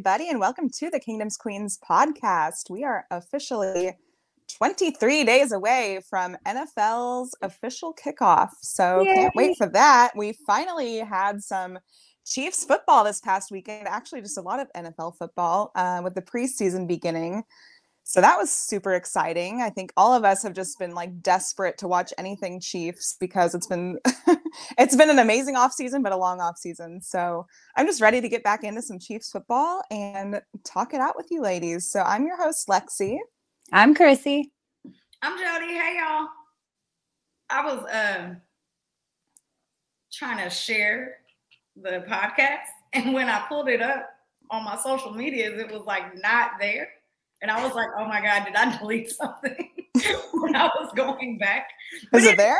Everybody, and welcome to the Kingdoms Queens podcast. We are officially 23 days away from NFL's official kickoff. So Yay. can't wait for that. We finally had some Chiefs football this past weekend, actually, just a lot of NFL football uh, with the preseason beginning. So that was super exciting. I think all of us have just been like desperate to watch anything Chiefs because it's been it's been an amazing off season, but a long off season. So I'm just ready to get back into some Chiefs football and talk it out with you ladies. So I'm your host, Lexi. I'm Chrissy. I'm Jodi. Hey y'all. I was um trying to share the podcast, and when I pulled it up on my social medias, it was like not there. And I was like, oh my God, did I delete something when I was going back? Is it, it there?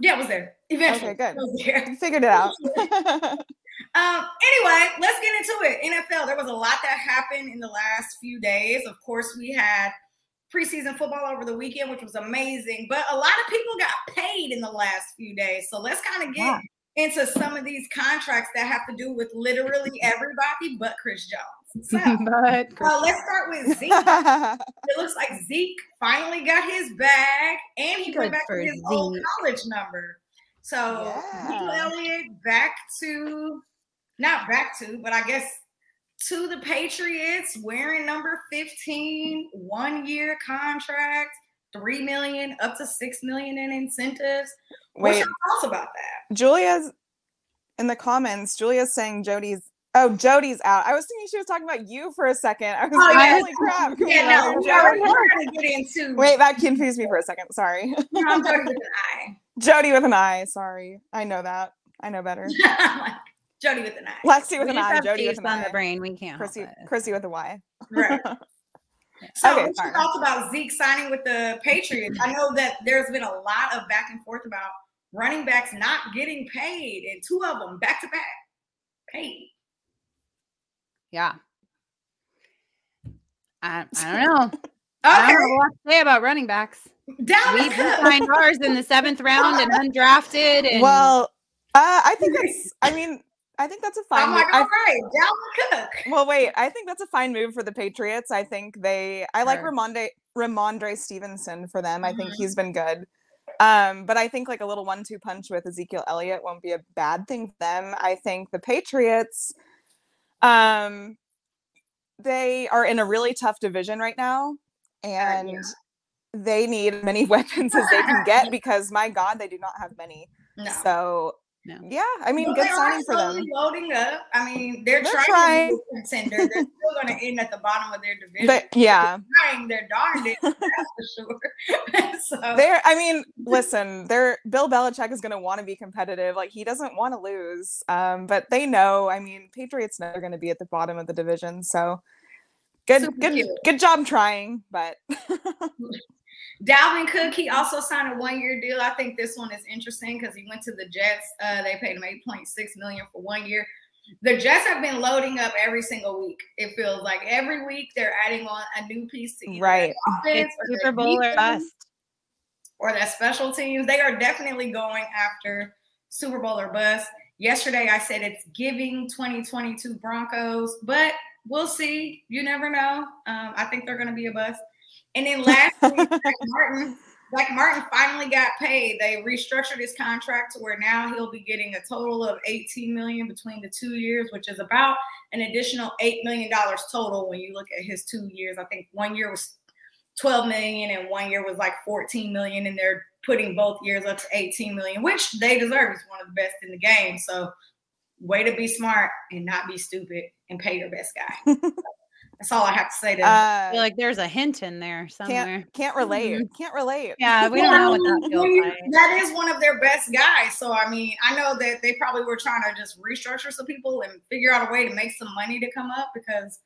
Yeah, it was there. Eventually. Okay, good. It was there. You figured it out. um, anyway, let's get into it. NFL, there was a lot that happened in the last few days. Of course, we had preseason football over the weekend, which was amazing. But a lot of people got paid in the last few days. So let's kind of get into some of these contracts that have to do with literally everybody but Chris Jones. So, but uh, let's start with Zeke. it looks like Zeke finally got his bag and he Good went back to his Zeke. old college number. So yeah. Elliott back to not back to, but I guess to the Patriots wearing number 15, one year contract, three million up to six million in incentives. What's your thoughts about that? Julia's in the comments, Julia's saying Jody's Oh, Jody's out. I was thinking she was talking about you for a second. I was oh, like, yeah. holy crap. Can yeah, no, Jody? We're get into Wait, that confused me for a second. Sorry. No, I'm Jodi with an I. Jodi with an I. Sorry. I know that. I know better. Jodi with an I. Lexi with we an I. Jodi with an on I. the brain. We can't. Chrissy, Chrissy with a Y. Right. So okay, she talked about Zeke signing with the Patriots. I know that there's been a lot of back and forth about running backs not getting paid, and two of them back to back paid. Yeah. I, I don't know. okay. I don't know what to say about running backs. Down we signed ours in the seventh round and undrafted. And... Well, uh, I think that's. I mean, I think that's a fine. I'm like, all right, Dalvin Cook. Well, wait. I think that's a fine move for the Patriots. I think they. I like Rhamondre Rhamondre Stevenson for them. Mm-hmm. I think mm-hmm. he's been good. Um, but I think like a little one-two punch with Ezekiel Elliott won't be a bad thing for them. I think the Patriots um, they are in a really tough division right now, and yeah. they need many weapons as they can get because my God, they do not have many. No. So no. Yeah, I mean, well, good signing for them. Loading up. I mean, they're, they're trying, trying, to be a contender. They're still going to end at the bottom of their division. But yeah, they're trying their darndest. that's for sure. so they're. I mean, listen, they're Bill Belichick is going to want to be competitive. Like he doesn't want to lose. Um, but they know. I mean, Patriots know they're going to be at the bottom of the division. So good, Super good, cute. good job trying. But Dalvin Cook, he also signed a one-year deal. I think this one is interesting because he went to the Jets. Uh, they paid him 8.6 million for one year. The Jets have been loading up every single week. It feels like every week they're adding on a new piece to right. Offense it's Super Bowl or bust. Or that special teams. They are definitely going after Super Bowl or bust. Yesterday I said it's giving 2022 Broncos, but we'll see. You never know. Um, I think they're going to be a bust. And then last week, Zach Martin, Zach Martin finally got paid. They restructured his contract to where now he'll be getting a total of 18 million between the two years, which is about an additional eight million dollars total when you look at his two years. I think one year was 12 million and one year was like 14 million, and they're putting both years up to 18 million, which they deserve. He's one of the best in the game. So way to be smart and not be stupid and pay your best guy. That's all I have to say to uh, I feel like there's a hint in there somewhere. Can't, can't relate. Mm-hmm. Can't relate. Yeah, we don't know what that feels like. That is one of their best guys. So I mean, I know that they probably were trying to just restructure some people and figure out a way to make some money to come up because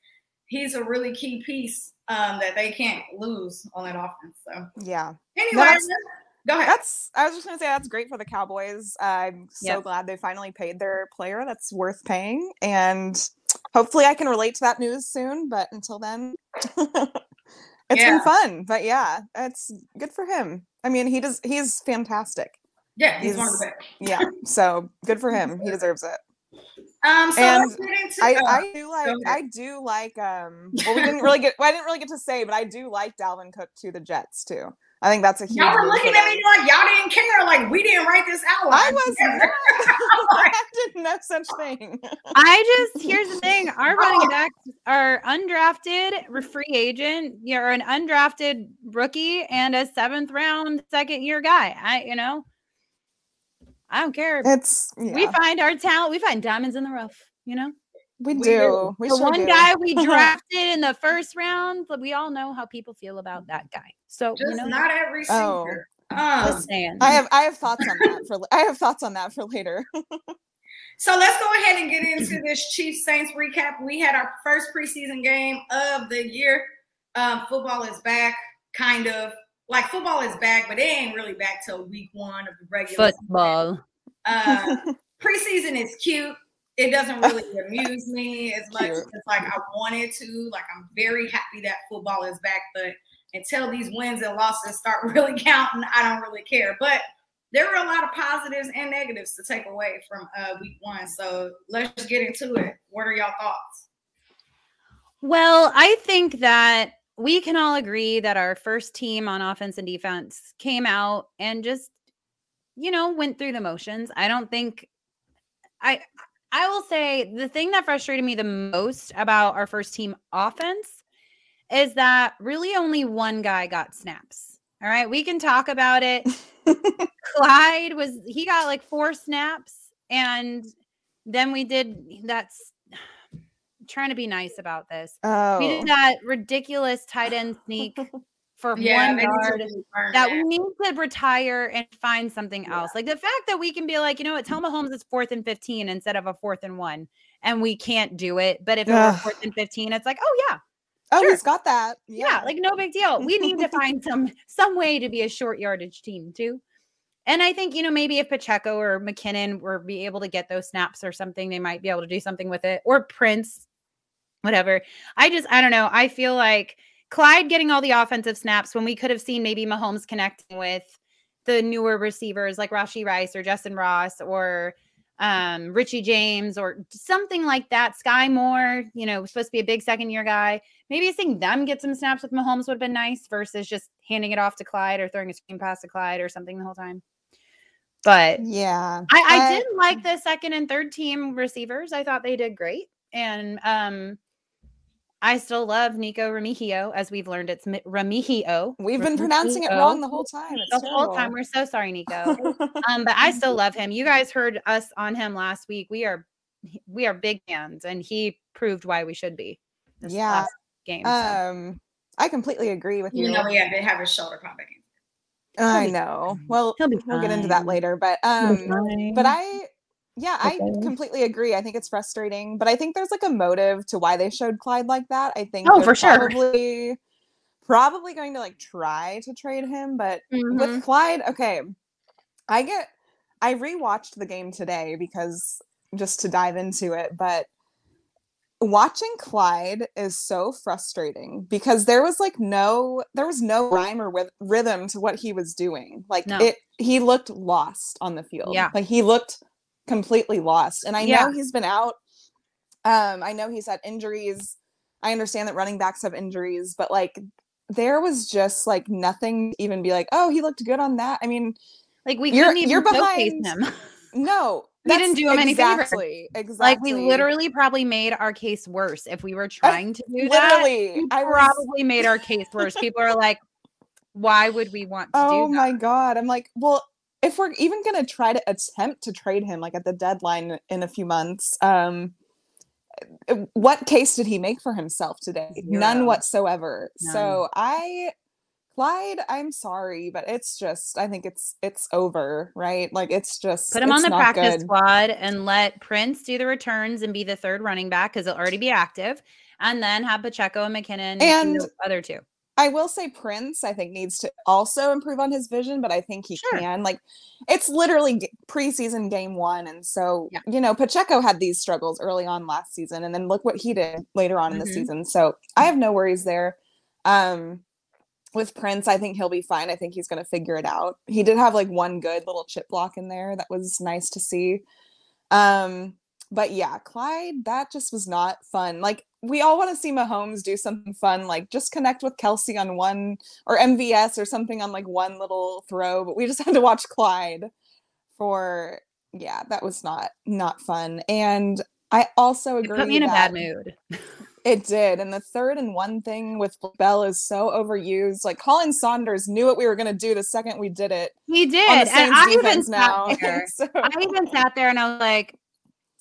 he's a really key piece um, that they can't lose on that offense. So yeah. Anyway, no, go ahead. That's I was just gonna say that's great for the Cowboys. I'm so yep. glad they finally paid their player that's worth paying and hopefully I can relate to that news soon. But until then, it's yeah. been fun. But yeah, it's good for him. I mean, he does. He's fantastic. Yeah, he's, he's one of the best. yeah, so good for him. He deserves it. Um, so And into I, uh, I do like. I do like um well we didn't really get well, I didn't really get to say but I do like Dalvin Cook to the Jets too. I think that's a huge y'all were looking at me like y'all didn't care, like we didn't write this out. I was not. I did no such thing. I just here's the thing: our Oh. running backs are undrafted, free agent. You're an undrafted rookie and a seventh round second year guy. I, you know, I don't care. It's yeah, We find our talent. We find diamonds in the rough. You know, we, we do. do. We the sure one do. guy we drafted in the first round, but we all know how people feel about that guy. So you know, not every receiver. Oh. Um. I have I have thoughts on that for I have thoughts on that for later. So let's go ahead and get into this Chiefs Saints recap. We had our first preseason game of the year. Um, football is back, kind of like football is back, but it ain't really back till week one of the regular. Football. Uh, preseason is cute. It doesn't really amuse me as much Cute. as like I wanted to. Like I'm very happy that football is back, but until these wins and losses start really counting, I don't really care. But there were a lot of positives and negatives to take away from uh, week one. So let's get into it. What are y'all thoughts? Well, I think that we can all agree that our first team on offense and defense came out and just, you know, went through the motions. I don't think I I will say the thing that frustrated me the most about our first team offense is that really only one guy got snaps. All right, we can talk about it. Clyde was he got like four snaps and then we did that's trying to be nice about this. oh, We did oh. that ridiculous tight end sneak for one they need to yard that we need to retire and find something Yeah. else. Like the fact that we can be like, you know what, tell Mahomes it's fourth and 15 instead of a fourth and one, and we can't do it. But if it were fourth and 15, it's like, oh yeah, oh, sure. he's got that. yeah, like no big deal. We need to find some some way to be a short yardage team too. And I think, you know, maybe if Pacheco or McKinnon were be able to get those snaps or something, they might be able to do something with it. Or Prince, whatever. I just, I don't know. I feel like Clyde getting all the offensive snaps when we could have seen maybe Mahomes connecting with the newer receivers like Rashee Rice or Justyn Ross or um, Richie James or something like that. Skyy Moore, you know, was supposed to be a big second year guy. Maybe seeing them get some snaps with Mahomes would have been nice versus just handing it off to Clyde or throwing a screen pass to Clyde or something the whole time. But yeah. I, I I- did like the second and third team receivers. I thought they did great. And um I still love Nikko Remigio, as we've learned it's Mi- Remigio. We've been pronouncing it wrong the whole time. It's the whole time. We're so sorry, Nikko. um, but I still love him. You guys heard us on him last week. We are we are big fans, and he proved why we should be. This Yeah. Last game. so. um, I completely agree with you. Even though he had to have a shoulder pop back in. I know. fine. Well, He'll be we'll get into that later, but um, but. I, yeah, I completely agree. I think it's frustrating, but I think there's like a motive to why they showed Clyde like that. I think Oh, they're for sure. probably, probably going to like try to trade him, but Mhm. with Clyde, okay, I get, I rewatched the game today because just to dive into it, but watching Clyde is so frustrating because there was like no there was no rhyme or with rhythm to what he was doing. Like No. it he looked lost on the field. Yeah. Like he looked completely lost. And I Yeah. know he's been out um I know he's had injuries. I understand that running backs have injuries, but like there was just like nothing to even be like, "Oh, he looked good on that." I mean, like we you're- couldn't even you're behind- him. no. We didn't do him any favors. exactly, Exactly. Like we literally probably made our case worse if we were trying to do that. literally we I was probably made our case worse. People are like, why would we want to Oh do that? my god. I'm like, well, if we're even gonna try to attempt to trade him like at the deadline in a few months, um uh, what case did he make for himself today? None whatsoever. None. So I Clyde, I'm sorry, but it's just I think it's it's over, right? Like it's just Put him on the practice good. squad and let Prince do the returns and be the third running back because he'll already be active. And then have Pacheco and McKinnon And- the other two. I will say Prince, I think, needs to also improve on his vision, but I think he Sure. can. Like, it's literally g- preseason game one. And so, Yeah. you know, Pacheco had these struggles early on last season, and then look what he did later on in the Mhm. season. So I have no worries there. Um, with Prince, I think he'll be fine. I think he's going to figure it out. He did have like one good little chip block in there that was nice to see. Um, but yeah, Clyde, that just was not fun. Like we all want to see Mahomes do something fun, like just connect with Kelce on one or MVS or something on like one little throw, but we just had to watch Clyde for yeah, that was not not fun. And I also agree. It put me in a bad mood. It did. And the third and one thing with Bell is so overused. Like Khalen Saunders knew what we were going to do the second we did it. He did. And I even now. sat there. so. I even sat there and I was like,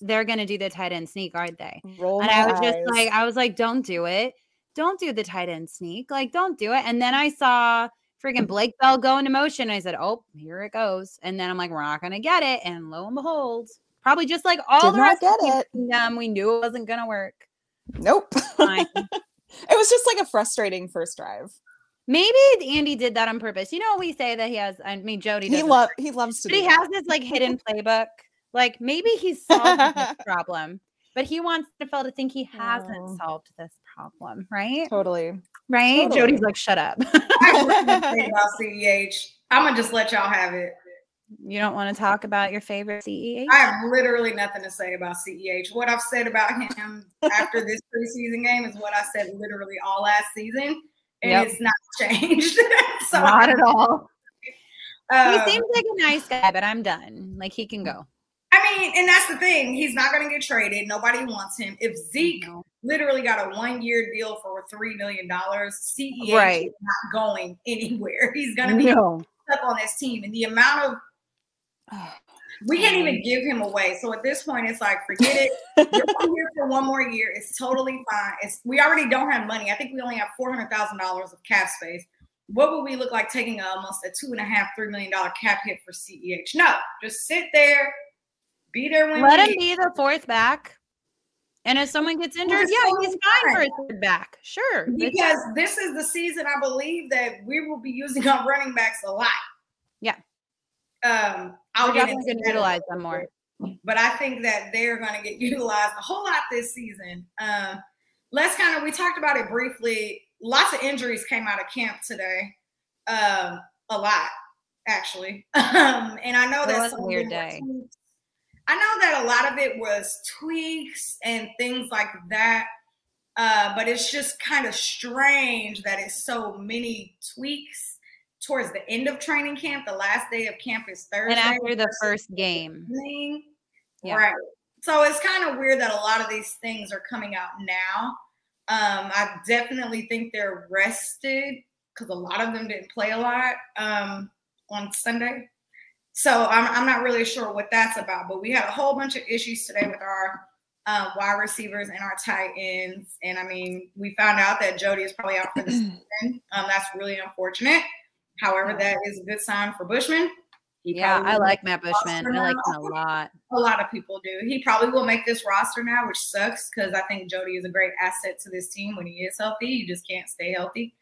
they're going to do the tight end sneak, aren't they? Roll and I was eyes. just like, I was like, don't do it. Don't do the tight end sneak. Like, don't do it. And then I saw freaking Blake Bell go into motion. I said, oh, here it goes. And then I'm like, we're not going to get it. And lo and behold, probably just like all Did the rest get of them, we knew it wasn't going to work. Nope. it was just like a frustrating first drive. Maybe Andy did that on purpose. You know, we say that he has. I mean, Jodi. He love. He loves to. But he that. has this like hidden playbook. Like maybe he's solved this problem, but he wants NFL to think he hasn't oh. solved this problem, right? Totally. Right. Totally. Jodi's like, shut up. About CEH. I'm gonna just let y'all have it. You don't want to talk about your favorite CEH? I have literally nothing to say about CEH. What I've said about him after this preseason game is what I said literally all last season, and yep. it's not changed. so not at all. Um, he seems like a nice guy, but I'm done. Like he can go. I mean, and that's the thing. He's not going to get traded. Nobody wants him. If Zeke no. literally got a one-year deal for three million dollars, CEH right. is not going anywhere. He's going to be no. stuck on this team, and the amount of we can't even give him away. So at this point, it's like, forget it. You're here for one more year. It's totally fine. It's we already don't have money. I think we only have four hundred thousand dollars of cap space. What would we look like taking almost a two and a half, three million dollar cap hit for CEH? No, just sit there, be there when. Let him be the fourth back. And if someone gets injured, yeah, he's fine for a third back. Sure. Because this is the season I believe that we will be using our running backs a lot. Yeah. Um, I'll get into to utilize them more. But I think that they're going to get utilized a whole lot this season. Um, let's kind of we talked about it briefly. Lots of injuries came out of camp today. Um, a lot actually. Um, and I know that's a weird day. I know that a lot of it was tweaks and things like that. Uh, but it's just kind of strange that it's so many tweaks towards the end of training camp. The last day of camp is Thursday. And after the first game. Yeah. Right. So it's kind of weird that a lot of these things are coming out now. Um, I definitely think they're rested because a lot of them didn't play a lot um, on Sunday. So I'm, I'm not really sure what that's about, but we had a whole bunch of issues today with our um, wide receivers and our tight ends. And I mean, we found out that Jody is probably out for the season. Um, that's really unfortunate. However, that is a good sign for Bushman. He yeah, I like Matt Bushman. I like him a lot. A lot of people do. He probably will make this roster now, which sucks because I think Jody is a great asset to this team when he is healthy. You just can't stay healthy.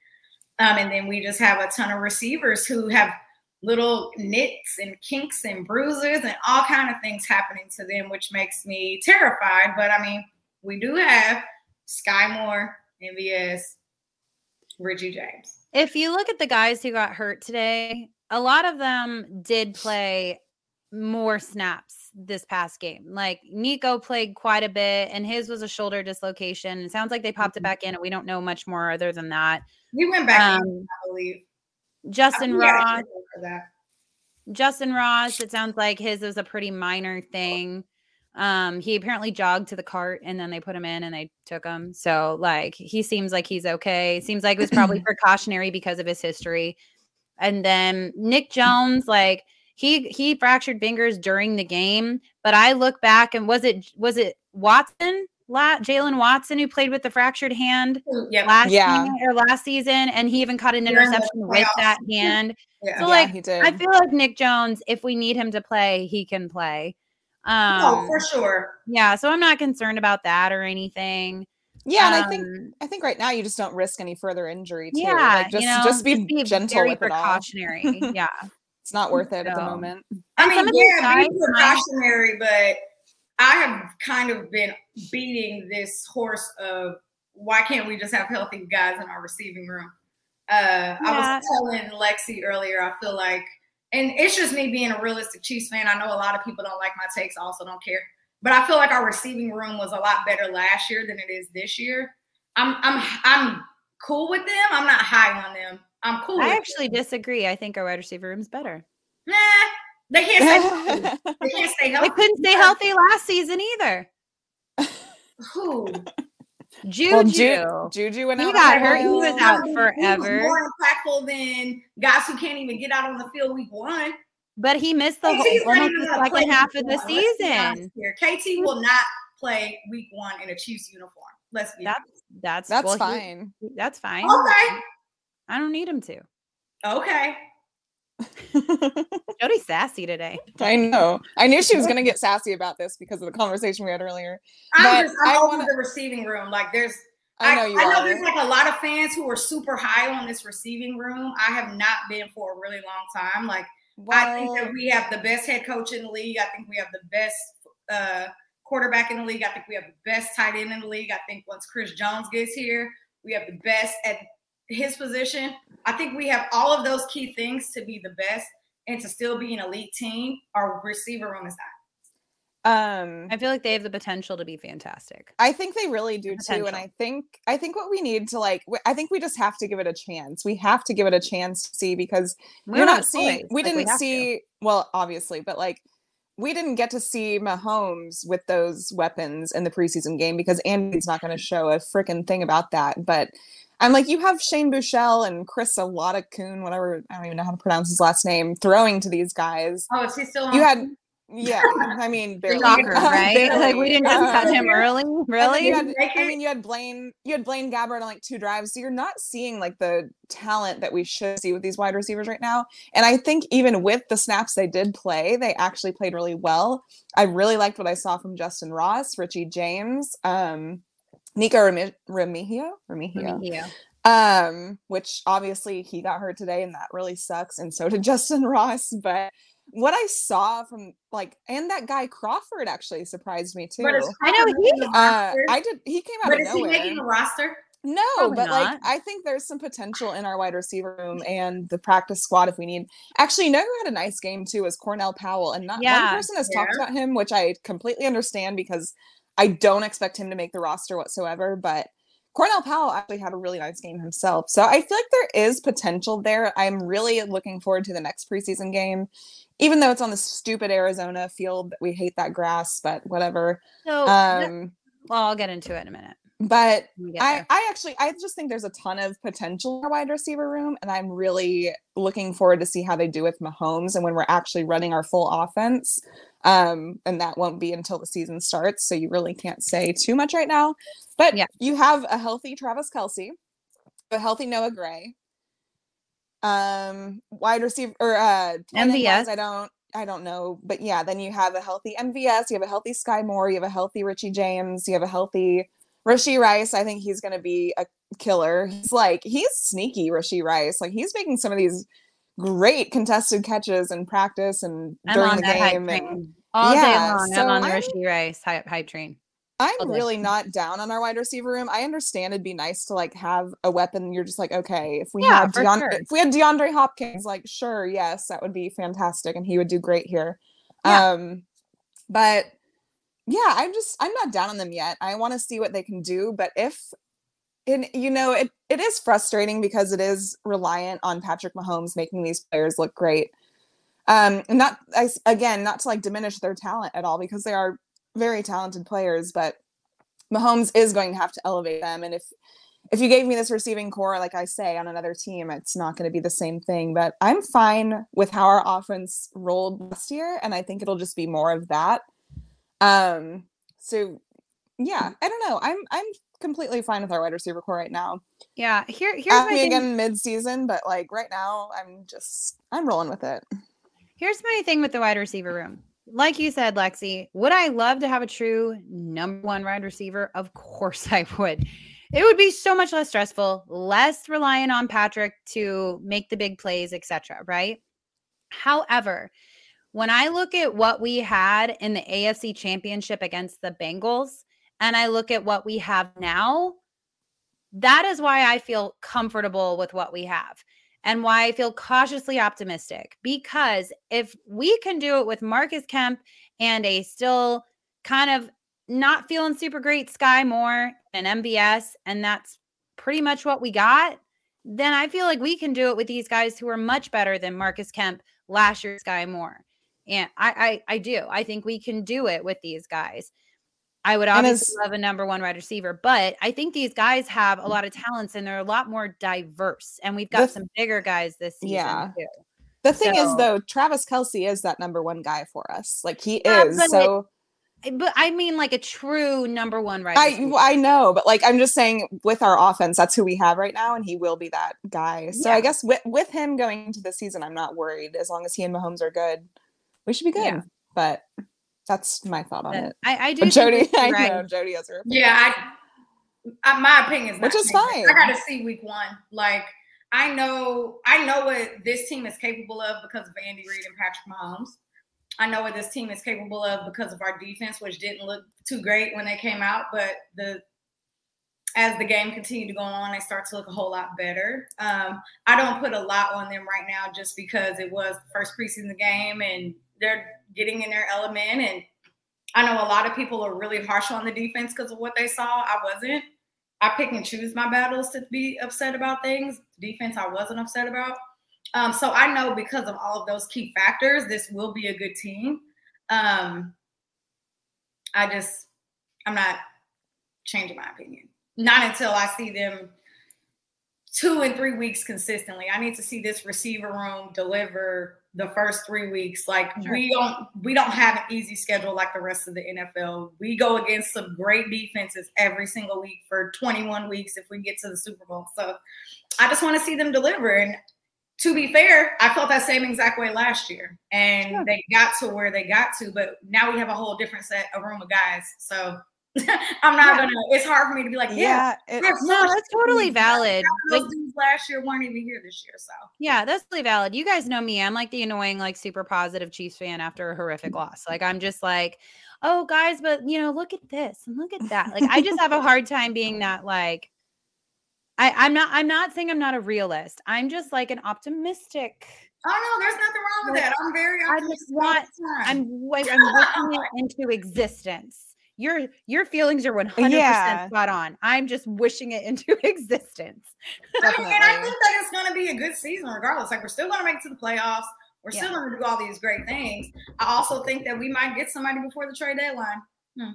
Um, and then we just have a ton of receivers who have little nits and kinks and bruises and all kind of things happening to them, which makes me terrified. But I mean, we do have Skyy Moore, MVS, Richie James if you look at the guys who got hurt today, a lot of them did play more snaps this past game. Like Nikko played quite a bit, and his was a shoulder dislocation. It sounds like they popped it mm-hmm. back in, and we don't know much more other than that. We went back, um, in, I believe. Justyn Ross. Justyn Ross. It sounds like his was a pretty minor thing. Um, he apparently jogged to the cart and then they put him in and they took him. So like he seems like he's okay. Seems like it was probably precautionary because of his history. And then Nick Jones, like he he fractured fingers during the game, but I look back and was it was it Watson? La- Jaylen Watson, who played with the fractured hand yep. last yeah. or last season, and he even caught an interception with that hand. Yeah. So, like, I feel like Nick Jones, if we need him to play, he can play. Um, oh, for sure. Yeah, so I'm not concerned about that or anything. Yeah, um, and I think um, I think right now you just don't risk any further injury. Too. Yeah, like just you know, just be, be gentle with precautionary. it all. yeah, it's not worth it so. at the moment. I mean, yeah, be precautionary, but I have kind of been beating this horse of why can't we just have healthy guys in our receiving room? Uh, yeah. I was telling Lexi earlier. I feel like and it's just me being a realistic Chiefs fan. I know a lot of people don't like my takes, also don't care. but I feel like our receiving room was a lot better last year than it is this year. I'm I'm I'm cool with them. I'm not high on them. I'm cool. I actually them. disagree. I think our wide receiver room's better. Nah, they can't stay. they can't stay healthy. They couldn't stay healthy last season either. Who? Um, Juju. Well, Ju- Juju went out. He got hurt. He was out forever. more impactful than guys who can't even get out on the field week one. But he missed the whole, almost the second half of the season. KT will not play week one in a Chiefs uniform. Let's be that's that's that's well, fine. He, that's fine. Okay. I don't need him to. Okay. Jody's sassy today. I know. I knew she was going to get sassy about this because of the conversation we had earlier. I'm just I'm I over wanna... the receiving room. Like there's I know you I, I know there's like a lot of fans who are super high on this receiving room. I have not been for a really long time. Like well, I think that we have the best head coach in the league. I think we have the best uh, quarterback in the league. I think we have the best tight end in the league. I think once Chris Jones gets here, we have the best at his position. I think we have all of those key things to be the best and to still be an elite team. Our receiver room is that. Um, I feel like they have the potential to be fantastic. I think they really do too, and I think I think what we need to like, I think we just have to give it a chance. We have to give it a chance to see because we're, we're not seeing. We like didn't we see. To. Well, obviously, but like we didn't get to see Mahomes with those weapons in the preseason game because Andy's not going to show a freaking thing about that. But I'm like, you have Shane Buechele and Chris Oladokun, whatever I don't even know how to pronounce his last name, throwing to these guys. Oh, is he still? You had, yeah. I mean, barely, Shocker, right? Barely. Like we didn't just cut him early, really. Had, I mean, you had Blaine, you had Blaine Gabbert on like two drives, so you're not seeing like the talent that we should see with these wide receivers right now. And I think even with the snaps they did play, they actually played really well. I really liked what I saw from Justyn Ross, Richie James. Um, Nikko Remigio, Remigio, Remigio. Um, which obviously he got hurt today, and that really sucks. And so did Justyn Ross. But what I saw from like, and that guy Crawford actually surprised me too. I know he. Uh, I did. He came out but of nowhere. He making the roster? No, Probably but not. like I think there's some potential in our wide receiver room and the practice squad if we need. Actually, you know who had a nice game too is Cornell Powell, and not yeah. one person has yeah. talked about him, which I completely understand because I don't expect him to make the roster whatsoever, but Cornell Powell actually had a really nice game himself. So I feel like there is potential there. I'm really looking forward to the next preseason game, even though it's on the stupid Arizona field. We hate that grass, but whatever. So, um, well, I'll get into it in a minute. But I, I actually, I just think there's a ton of potential in our wide receiver room, and I'm really looking forward to see how they do with Mahomes and when we're actually running our full offense. Um, and that won't be until the season starts, so you really can't say too much right now. But yeah. you have a healthy Travis Kelce, a healthy Noah Gray, um, wide receiver or uh, MVS. I don't, I don't know, but yeah, then you have a healthy MVS, you have a healthy Skyy Moore, you have a healthy Richie James, you have a healthy Rashee Rice, I think he's going to be a killer. He's like, he's sneaky, Rashee Rice. Like, he's making some of these great contested catches in practice and I'm during the game. And, All yeah, day long, so I'm on the Rashee Rice hype, hype train. I'm really not down on our wide receiver room. I understand it'd be nice to like have a weapon. You're just like, okay, if we yeah, had Deon- sure. if we had DeAndre Hopkins, like, sure, yes, that would be fantastic, and he would do great here. Yeah. Um, but yeah, I'm just I'm not down on them yet. I want to see what they can do, but if and you know it it is frustrating because it is reliant on Patrick Mahomes making these players look great. Um, and not I, again, not to like diminish their talent at all because they are very talented players, but Mahomes is going to have to elevate them. And if if you gave me this receiving core, like I say, on another team, it's not going to be the same thing. But I'm fine with how our offense rolled last year, and I think it'll just be more of that. Um, so yeah, I don't know. I'm I'm completely fine with our wide receiver core right now. Yeah, here here's Ask me thing. again mid season, but like right now, I'm just I'm rolling with it. Here's my thing with the wide receiver room. Like you said, Lexi, would I love to have a true number one wide receiver? Of course I would. It would be so much less stressful, less reliant on Patrick to make the big plays, etc. Right? However, when I look at what we had in the AFC championship against the Bengals, and I look at what we have now, that is why I feel comfortable with what we have and why I feel cautiously optimistic. Because if we can do it with Marcus Kemp and a still kind of not feeling super great Skyy Moore and MVS, and that's pretty much what we got, then I feel like we can do it with these guys who are much better than Marcus Kemp last year, Skyy Moore. And I, I, I do. I think we can do it with these guys. I would obviously love a number one wide receiver, but I think these guys have a mm. lot of talents and they're a lot more diverse. And we've got the, some bigger guys this season yeah. too. The thing so, is, though, Travis Kelce is that number one guy for us. Like he yeah, is. So, it, but I mean, like a true number one right. I I know, but like I'm just saying, with our offense, that's who we have right now, and he will be that guy. So yeah. I guess with with him going into the season, I'm not worried as long as he and Mahomes are good. We should be good. Yeah. But that's my thought on it. I, I do. But Jodi, I right. know Jodi has her. Opinion. Yeah, I, I, my opinion is which is fine. I got to see week one. Like I know, I know what this team is capable of because of Andy Reid and Patrick Mahomes. I know what this team is capable of because of our defense, which didn't look too great when they came out, but the as the game continued to go on, they start to look a whole lot better. Um, I don't put a lot on them right now just because it was the first preseason game and they're getting in their element. And I know a lot of people are really harsh on the defense because of what they saw. I wasn't. I pick and choose my battles to be upset about things. Defense, I wasn't upset about. Um, so I know because of all of those key factors, this will be a good team. Um, I just, I'm not changing my opinion. Not until I see them two and three weeks consistently. I need to see this receiver room deliver the first three weeks. Like sure. we don't we don't have an easy schedule like the rest of the NFL. We go against some great defenses every single week for 21 weeks if we get to the Super Bowl. So I just want to see them deliver. And to be fair, I felt that same exact way last year. And sure. they got to where they got to, but now we have a whole different set of room of guys. So I'm not yeah. gonna. It's hard for me to be like, yeah, yeah it, no, that's totally valid. Like, last year weren't even here this year, so yeah, that's totally valid. You guys know me. I'm like the annoying, like super positive Chiefs fan after a horrific loss. Like I'm just like, oh guys, but you know, look at this and look at that. Like I just have a hard time being that like. I, I'm not. I'm not saying I'm not a realist. I'm just like an optimistic. Oh no, there's nothing wrong with that. I'm very optimistic. I just want. I'm. I'm looking it into existence your your feelings are 100% yeah. spot on. I'm just wishing it into existence. I mean, and I think that it's going to be a good season regardless. Like we're still going to make it to the playoffs. We're yeah. still going to do all these great things. I also think that we might get somebody before the trade deadline. Hmm.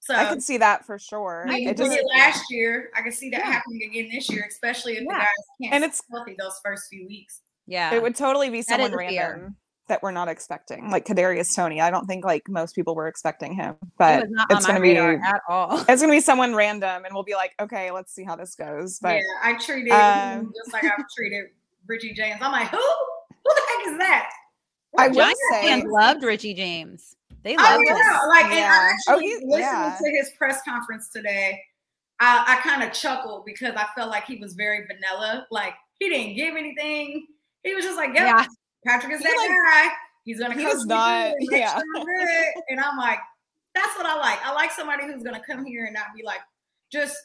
So I can see that for sure. I it just, last year. I can see that yeah. happening again this year, especially if the guys can't and it's healthy those first few weeks. Yeah, it would totally be someone random that we're not expecting, like Kadarius Toney. I don't think like most people were expecting him, but it it's going to be at all. It's going to be someone random, and we'll be like, okay, let's see how this goes. But yeah, I treated um, just like I've treated Richie James. I'm like, who? Who the heck is that? What I would say loved Richie James. They loved him. Like, yeah. and I actually oh, he, listened yeah. to his press conference today. I, I kind of chuckled because I felt like he was very vanilla. Like he didn't give anything. He was just like, yeah, Patrick is he that like, guy. He's gonna come. He's not. Yeah. and I'm like, that's what I like. I like somebody who's gonna come here and not be like just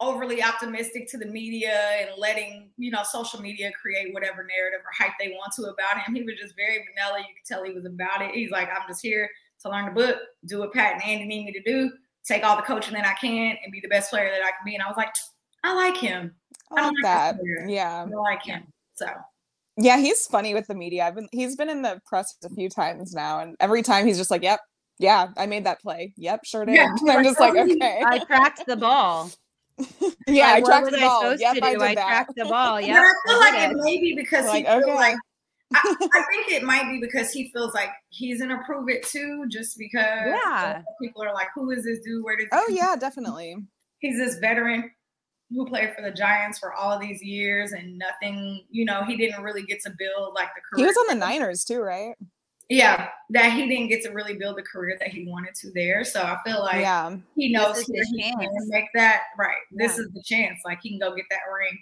overly optimistic to the media and letting you know social media create whatever narrative or hype they want to about him. He was just very vanilla. You could tell he was about it. He's like, I'm just here to learn the book, do what Pat and Andy need me to do, take all the coaching that I can, and be the best player that I can be. And I was like, I like him. I, like that. Yeah, I like him. So yeah, he's funny with the media. I've been he's been in the press a few times now, and every time he's just like, "Yep, yeah, I made that play. Yep, sure did." Yeah, I'm just like, "Okay." I tracked the ball. yeah, I cracked the ball. Yep, I, I tracked the ball. Yeah, I feel like it may be because like, he okay. like I, I, think it might be because he feels like he's gonna prove it too, just because yeah. people are like, "Who is this dude? Where did?" Oh yeah, definitely. He's this veteran who played for the Giants for all of these years and nothing, you know, he didn't really get to build like the career. He was on the Niners too, right? Yeah, that he didn't get to really build the career that he wanted to there. So I feel like yeah. he knows he can make that right. Yeah. This is the chance. Like he can go get that ring.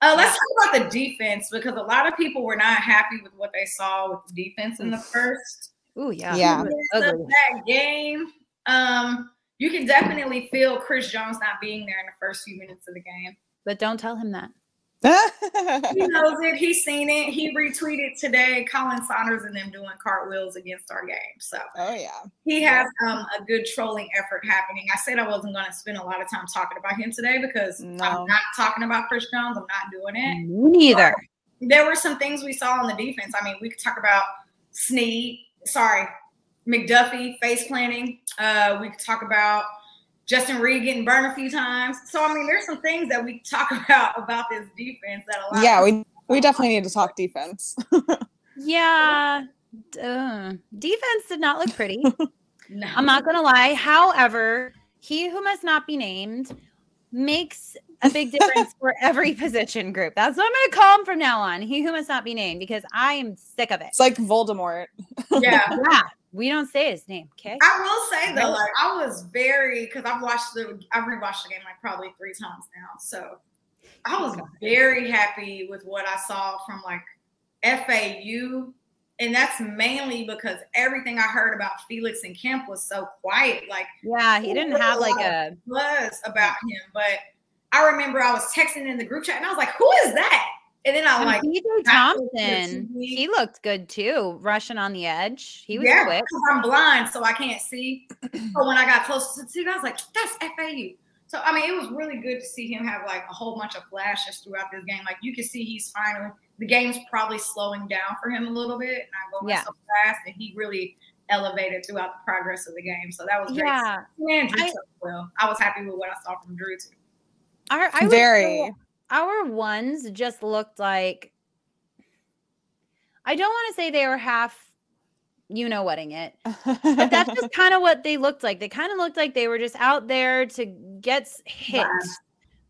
Uh, let's talk about the defense because a lot of people were not happy with what they saw with the defense in the first. Oh yeah, yeah. That game. Um, you can definitely feel Chris Jones not being there in the first few minutes of the game. But don't tell him that. he knows it. He's seen it. He retweeted today Khalen Saunders and them doing cartwheels against our game. So oh yeah, he has um, a good trolling effort happening. I said I wasn't going to spend a lot of time talking about him today because No. I'm not talking about Chris Jones. I'm not doing it. Me neither. There were some things we saw on the defense. I mean, we could talk about Sneed. Sorry, McDuffie face planting. Uh, we could talk about Justin Reid getting burned a few times. So I mean, there's some things that we talk about about this defense that a lot. yeah. of We we definitely need to talk defense. Yeah. Duh. Defense did not look pretty. no. I'm not going to lie. However, he who must not be named makes a big difference for every position group. That's what I'm going to call him from now on. He who must not be named because I am sick of it. It's like Voldemort. yeah. Yeah, we don't say his name. Okay. I will say though, like I was very because I've watched the I've rewatched the game like probably three times now. So I was very happy with what I saw from like FAU. And that's mainly because everything I heard about Felix and Kemp was so quiet. Like Yeah, he didn't have like a. buzz about him. But I remember I was texting in the group chat and I was like, who is that? And then I like BJ Thompson, he looked good too, rushing on the edge. He was yeah, quick. because I'm blind, so I can't see. but when I got close to see, I was like, that's FAU. So I mean, it was really good to see him have like a whole bunch of flashes throughout this game. Like you can see he's finally the game's probably slowing down for him a little bit, not going Yeah. so fast, and he really elevated throughout the progress of the game. So that was great. Yeah. And Drew I- took well. I was happy with what I saw from Drew too. Our, I would Very. say our ones just looked like I don't want to say they were half you know whatting it. But that's just kind of what they looked like. They kind of looked like they were just out there to get hit.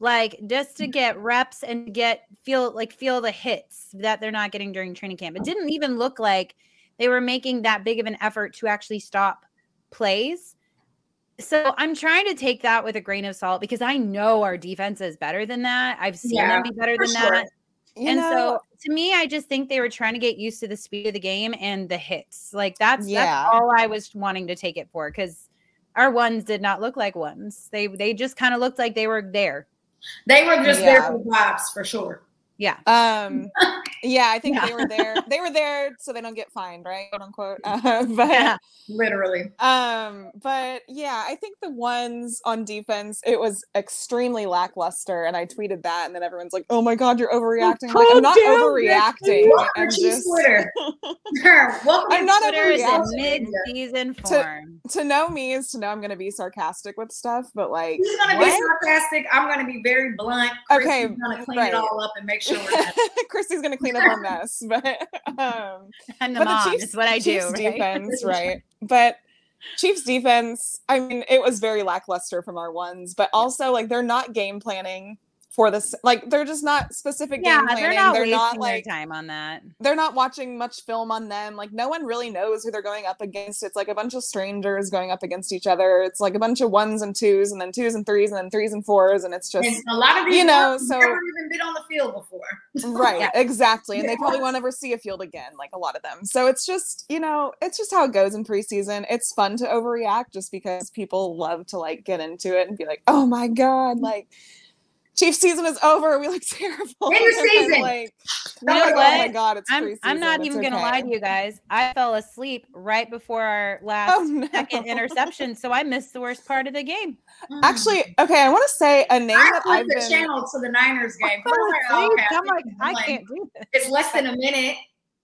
Like just to get reps and get feel like feel the hits that they're not getting during training camp. It didn't even look like they were making that big of an effort to actually stop plays. So I'm trying to take that with a grain of salt because I know our defense is better than that. I've seen Yeah, them be better than sure. that. You and know, so to me, I just think they were trying to get used to the speed of the game and the hits. Like that's Yeah. that's all I was wanting to take it for because our ones did not look like ones. They they just kind of looked like they were there. They were just Yeah. there for vibes for sure. Yeah. um, yeah, I think Yeah. they were there. They were there so they don't get fined, right? Quote unquote. Uh, but Yeah. Literally. Um, but yeah, I think the ones on defense, it was extremely lackluster. And I tweeted that, and then everyone's like, "Oh my god, you're overreacting!" I'm like, I'm not overreacting. I'm to just Twitter. Welcome I'm not Twitter overreacting. mid-season form. to know me is to know I'm going to be sarcastic with stuff, but like, He's gonna be sarcastic. I'm gonna be very blunt. Chris Okay, gonna clean right. it all up and make sure. Christy's going to clean up our mess, but um, I'm the but mom. the Chiefs, what I do. Chiefs right? defense, right? But Chiefs defense, I mean, it was very lackluster from our ones, but also like they're not game planning for this. Like they're just not specific Yeah, game planning. they're not they're wasting not like their time on that. they're not watching much film on them. Like no one really knows who they're going up against. It's like a bunch of strangers going up against each other. It's like a bunch of ones and twos, and then twos and threes, and then threes and fours, and it's just And a lot of these you know, guys so- never even been on the field before. right Yeah. exactly and they probably won't ever see a field again like a lot of them so it's just you know it's just how it goes in preseason it's fun to overreact just because people love to like get into it and be like oh my god like chief season is over we look terrible End of season. like like, oh, oh my god it's I'm. I'm not it's even gonna lie to you guys. I fell asleep right before our last oh no second interception, so I missed the worst part of the game. actually okay i want to say a name I that flipped i've the been channel to the Niners game. I I fell was like, oh, okay. I'm like, I I'm can't do this. It's less than a minute.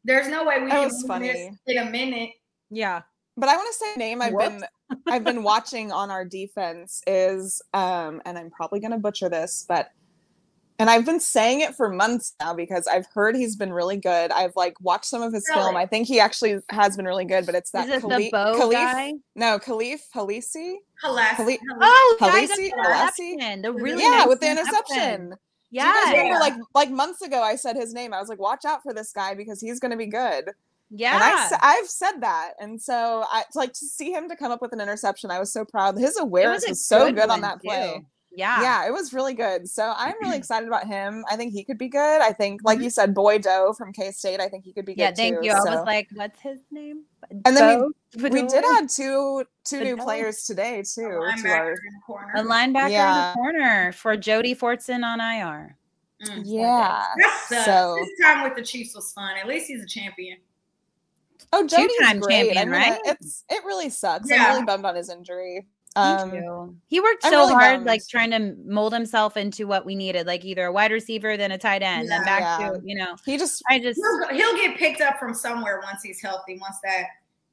There's no way we That can win this in a minute. Yeah. but I want to say a name I've Whoops. been I've been watching on our defense is um and I'm probably going to butcher this but and I've been saying it for months now because I've heard he's been really good. I've like watched some of his film. I think he actually has been really good, but it's that Is it the Khali- Khalif- guy? No, Kahlef Hailassie. Halas. Khalif- Oh, the guy Khaleesi? got the The really yeah, nice with the interception. Do you guys remember Yeah. like like months ago I said his name. I was like watch out for this guy because he's going to be good. Yeah. And I, s- I've said that. And so I like to see him to come up with an interception. I was so proud. His awareness a was, so good on one, that play. too. Yeah. Yeah, it was really good. So I'm really excited about him. I think he could be good. I think, like Mhm. you said, Boye-Doe from K State. I think he could be good Yeah, thank too. you. I was like, what's his name? And then Bo? we did add two two new players today too. Linebacker To our, in the corner. a linebacker in the corner for Jody Fortson on IR. Mm, Yeah. That sucks. So His time with the Chiefs was fun. At least he's a champion. Oh, Jodi's Two-time great. champion, I mean, right? It's it really sucks. Yeah. I'm really bummed on his injury. Um. He worked so really hard, bummed. like trying to mold himself into what we needed, like either a wide receiver, then a tight end, then back Yeah. to you know. he just I just He'll, he'll get picked up from somewhere once he's healthy. Once that,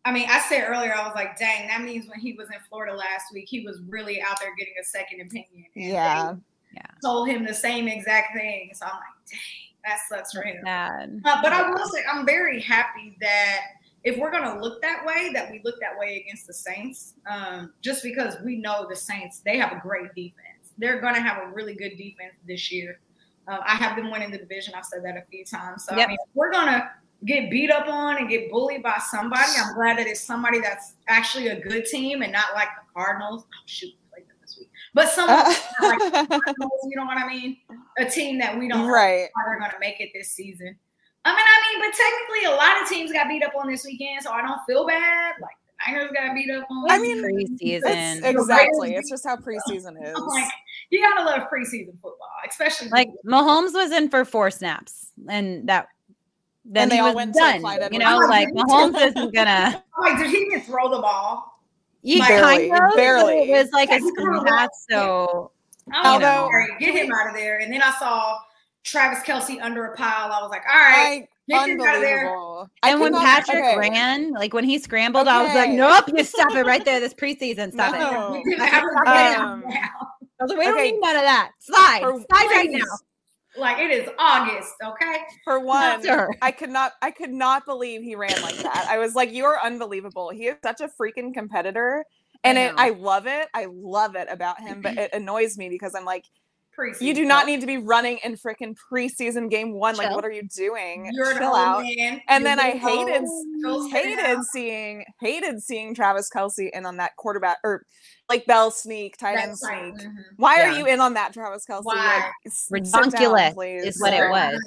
I mean, I said earlier, I was like, dang, that means when he was in Florida last week, he was really out there getting a second opinion. And yeah. they told him the same exact thing. So I'm like, dang, that sucks for him. sad. Uh, but I will say, I'm very happy that if we're gonna look that way, that we look that way against the Saints, um, just because we know the Saints, they have a great defense. They're gonna have a really good defense this year. Uh, I have them winning the division. I've said that a few times. So Yep. I mean, if we're gonna get beat up on and get bullied by somebody. I'm glad that it's somebody that's actually a good team and not like the Cardinals. Oh shoot, we played them this week, but someone Uh, like you know what I mean? A team that we don't right. how they're gonna make it this season. I mean, I mean, but technically, a lot of teams got beat up on this weekend, so I don't feel bad. Like the Niners got beat up on. I mean, preseason. It's, exactly. It's just how preseason is. I'm like, you gotta love preseason football, especially like Mahomes was in for four snaps, and that then And they all went to done. Clyde You know, like me. Mahomes isn't gonna. I'm like, did he even throw the ball? You Barely, kind of, barely. It was like a He threw pass, so I'm Although- sorry, get him out of there. And then I saw Travis Kelce under a pile. I was like, all right, I, get him out of there. unbelievable. And when not- Patrick okay. ran, like when he scrambled, I was like, "Nope, you stop it right there. This preseason, stop it." No. Get him out of there. Um, I was like, "We don't Okay. need none of that. Slide, For- slide right now." Like it is August, okay? For one, I could not I could not believe he ran like that. I was like, you are unbelievable. He is such a freaking competitor. And I it. I love it. I love it about him, but it annoys me because I'm like, Preseason. you do not need to be running in freaking preseason game one. Like, what are you doing? You're Chill out. man. And You're then I hated old. Hated down. seeing hated seeing Travis Kelce in on that quarterback or like Bell sneak, tight end That's right. sneak. Mhm. Why are you in on that, Travis Kelce? Why? Like, s- sit down, is what it was.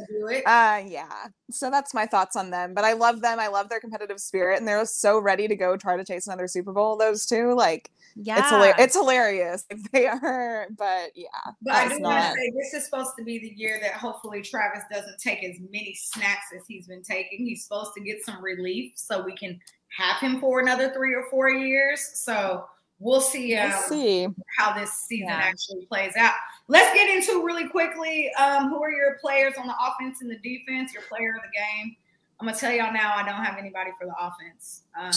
I. Uh yeah. So that's my thoughts on them. But I love them. I love their competitive spirit and they're so ready to go try to chase another Super Bowl, those two. Like Yeah, it's hilarious. It's hilarious. Like they are, but yeah. But I do not- say this is supposed to be the year that hopefully Travis doesn't take as many snaps as he's been taking. He's supposed to get some relief so we can have him for another three or four years. So we'll see, um, We'll see. how this season Yeah. actually plays out. Let's get into really quickly um, who are your players on the offense and the defense, your player of the game. I'm gonna tell y'all now I don't have anybody for the offense. Um,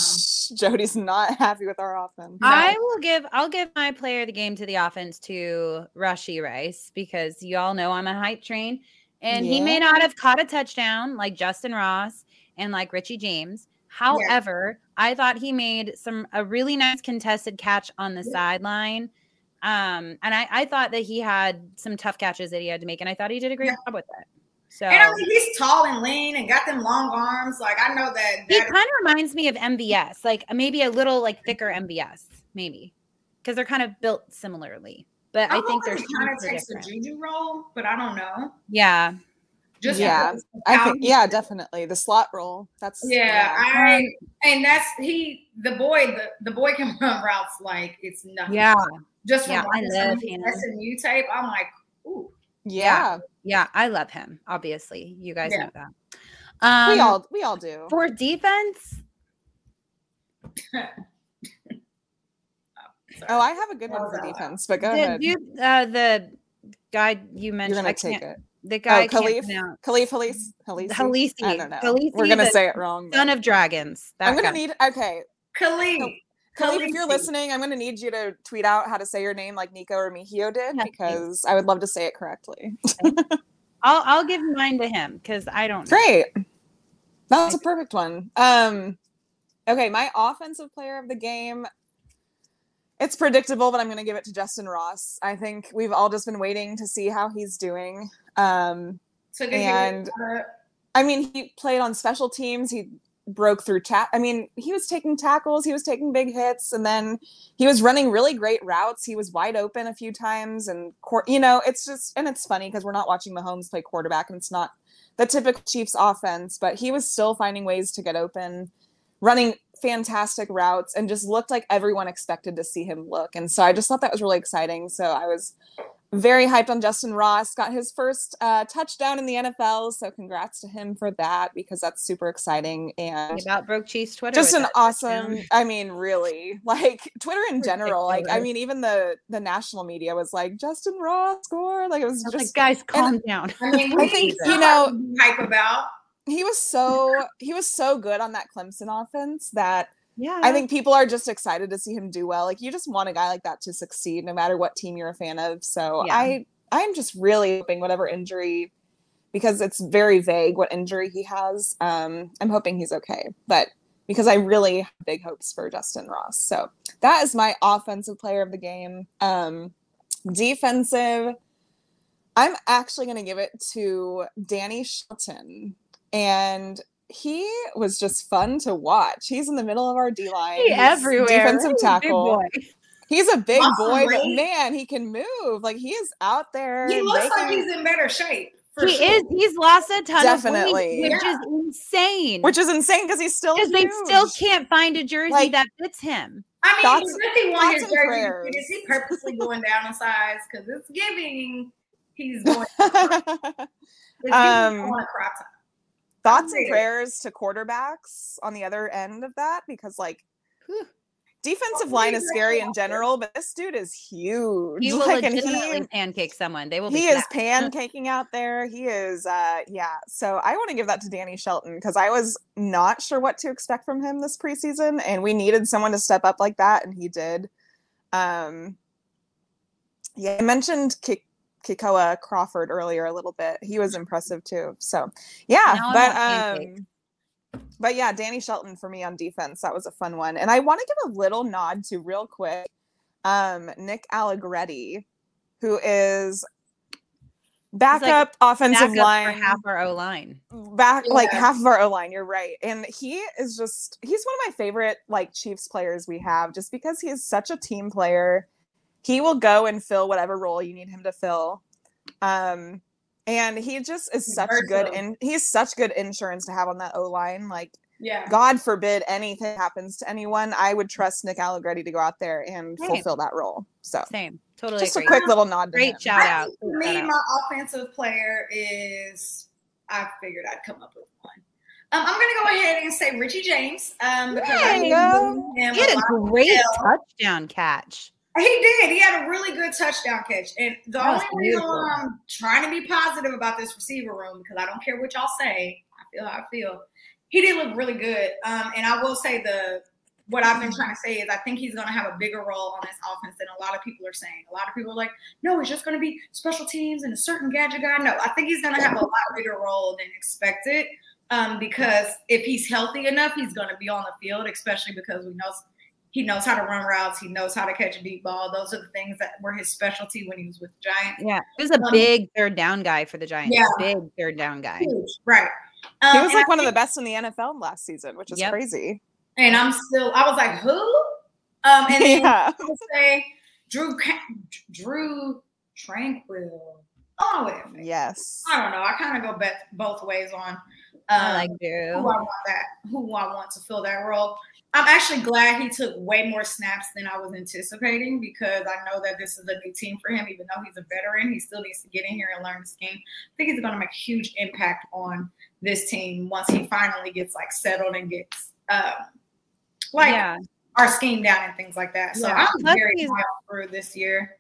Jodi's not happy with our offense. I will give I'll give my player of the game to the offense to Rashee Rice because you all know I'm a hype train. And he may not have caught a touchdown like Justyn Ross and like Richie James. However, I thought he made some a really nice contested catch on the Yeah. sideline. Um, and I, I thought that he had some tough catches that he had to make, and I thought he did a great Yeah. job with it. So and I mean, he's tall and lean and got them long arms. Like I know that. he that kind of reminds me of MVS, like maybe a little like thicker MVS, maybe because they're kind of built similarly. But I, think hope their he kind of speeds are takes the different. Juju role, but I don't know. Yeah, Just Yeah, I think yeah, definitely. The slot role. That's Yeah, I and that's he the boy the, the boy can run routes like it's nothing. yeah, just from Yeah, I watching some love of his him. SMU tape, I'm like, ooh, yeah. yeah. I love him. Obviously, you guys Yeah. know that. Um, we all we all do. for defense. Oh, I have a good one for defense, but go The ahead. dude, uh, the guy you You're mentioned, gonna I take can't- it. The guy I oh, can't Khalif, pronounce. Khalif, Halise, Halise. Halisi. I don't know. Halisi, We're gonna say it wrong. Son of dragons. That I'm gonna guy. need. Okay, Khalid. If you're listening, I'm gonna need you to tweet out how to say your name like Nikko or Mihio did because I would love to say it correctly. I'll I'll give mine to him because I don't. know. Great. That's a perfect one. Um okay, my offensive player of the game it's predictable, but I'm going to give it to Justyn Ross. I think we've all just been waiting to see how he's doing. Um Took a hit, and- I mean, he played on special teams. He broke through chat. I mean, he was taking tackles, he was taking big hits, and then he was running really great routes. He was wide open a few times, and court, you know, it's just and it's funny because we're not watching Mahomes play quarterback, and it's not the typical Chiefs offense, but he was still finding ways to get open, running fantastic routes, and just looked like everyone expected to see him look. And so I just thought that was really exciting. So I was very hyped on Justyn Ross. Got his first uh, touchdown in the NFL, so congrats to him for that because that's super exciting. And He about broke Chiefs Twitter. just an awesome. touchdown. I mean, really, like Twitter in general. Like, I mean, even the the national media was like Justyn Ross score. Like it was I was like, just guys, calm down. I mean, I think, you know- to be hype about. he was so he was so good on that Clemson offense that Yeah. I think people are just excited to see him do well. Like you just want a guy like that to succeed no matter what team you're a fan of. So Yeah. I I'm just really hoping whatever injury because it's very vague what injury he has. Um I'm hoping he's okay. But because I really have big hopes for Justyn Ross. So that is my offensive player of the game. Um defensive I'm actually going to give it to Danny Shelton and he was just fun to watch. He's in the middle of our D line. He everywhere. Defensive He's a big tackle. boy. He's a big Awesome, boy, but man, he can move. Like he is out there. He looks like he's in better shape. For He sure. is. He's lost a ton Definitely. of weight, which Yeah. is insane. which is insane because he's still because they still can't find a jersey Like- that fits him. I mean, Thoughts- does he want his jersey? prayers. Is he purposely going down in size? Because it's giving he's going. It's Um, giving on a crop top. Thoughts and prayers to quarterbacks on the other end of that because like Whew. defensive line is scary in general, but this dude is huge. He will like, legitimately he, pancake someone. They will. Be he is pancaking out there. He is, uh, yeah. So I want to give that to Danny Shelton because I was not sure what to expect from him this preseason, and we needed someone to step up like that, and he did. Um, yeah, I mentioned Ki- Kikoa Crawford earlier a little bit. He was impressive too. So yeah, Now but um. But yeah, Danny Shelton for me on defense. That was a fun one. And I want to give a little nod to real quick um, Nick Allegretti, who is backup offensive Back line, half our O line. back like half of our O line. You're right, and he is just he's one of my favorite like Chiefs players we have, just because he is such a team player. He will go and fill whatever role you need him to fill. Um, and he just is He's such good versatile. and he's such good insurance to have on that O line. Like Yeah. God forbid anything happens to anyone, I would trust Nick Allegretti to go out there and Same. fulfill that role. So Same. Totally just a quick little nod to Great him. shout out. think for me, shout out. my offensive player is. I figured I'd come up with one. Um, I'm gonna go ahead and say Richie James. Um, because I There you think go. him He had a a great hell. touchdown catch. He did. He had a really good touchdown catch. And the That only reason I'm trying to be positive about this receiver room, because I don't care what y'all say, I feel how I feel. He did look really good. Um, and I will say the what I've been trying to say is I think he's gonna have a bigger role on this offense than a lot of people are saying. A lot of people are like, no, it's just gonna be special teams and a certain gadget guy. No, I think he's gonna have a lot bigger role than expected. Um, because if he's healthy enough, he's gonna be on the field, especially because we know he knows how to run routes. He knows how to catch a deep ball. Those are the things that were his specialty when he was with the Giants. Yeah. He was a Um, big third down guy for the Giants. Yeah. Big third down guy. Huge, right? He Um, was like I one of the best in the NFL last season, which is Yep. crazy. And I'm still. I was like, who? Um, and then yeah. I would say Drew Drew Tranquill. Oh, wait. Yes. I don't know. I kind of go bet both ways on. Um, I like who I want that, who I want to fill that role. I'm actually glad he took way more snaps than I was anticipating because I know that this is a new team for him. Even though he's a veteran, he still needs to get in here and learn the scheme. I think he's going to make a huge impact on this team once he finally gets like settled and gets um, like yeah. our scheme down and things like that. So Yeah. I'm Plus very on Drew this year.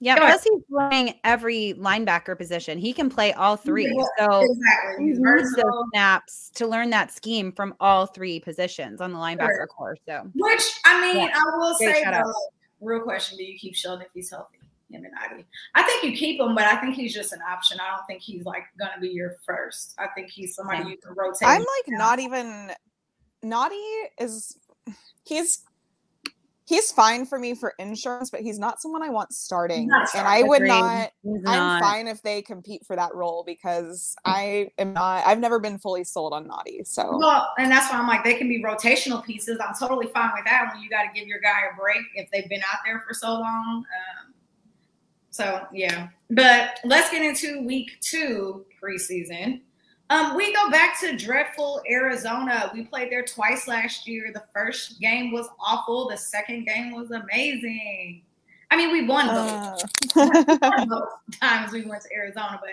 Yeah. Go ahead. Plus, he's playing every linebacker position. He can play all three. Yeah, So Exactly. he He's needs those versatile. snaps to learn that scheme from all three positions on the linebacker core. So Which I mean, Yeah. I will Great say shout out. though, real question: Do you keep Sheldon if he's healthy? Him and Ivy. I think you keep him, but I think he's just an option. I don't think he's like gonna be your first. I think he's somebody Yeah. you can rotate. I'm like not even Naughty is he's he's fine for me for insurance, but he's not someone I want starting. not And. I would Agreed. not I'm fine if they compete for that role because I am not I've never been fully sold on Naughty. So Well, and that's why I'm like they can be rotational pieces. I'm totally fine with that when you got to give your guy a break if they've been out there for so long. Um, so yeah, but let's get into week two preseason. Um, we go back to dreadful Arizona. We played there twice last year. The first game was awful. The second game was amazing. I mean, we won both. Uh, both times we went to Arizona, but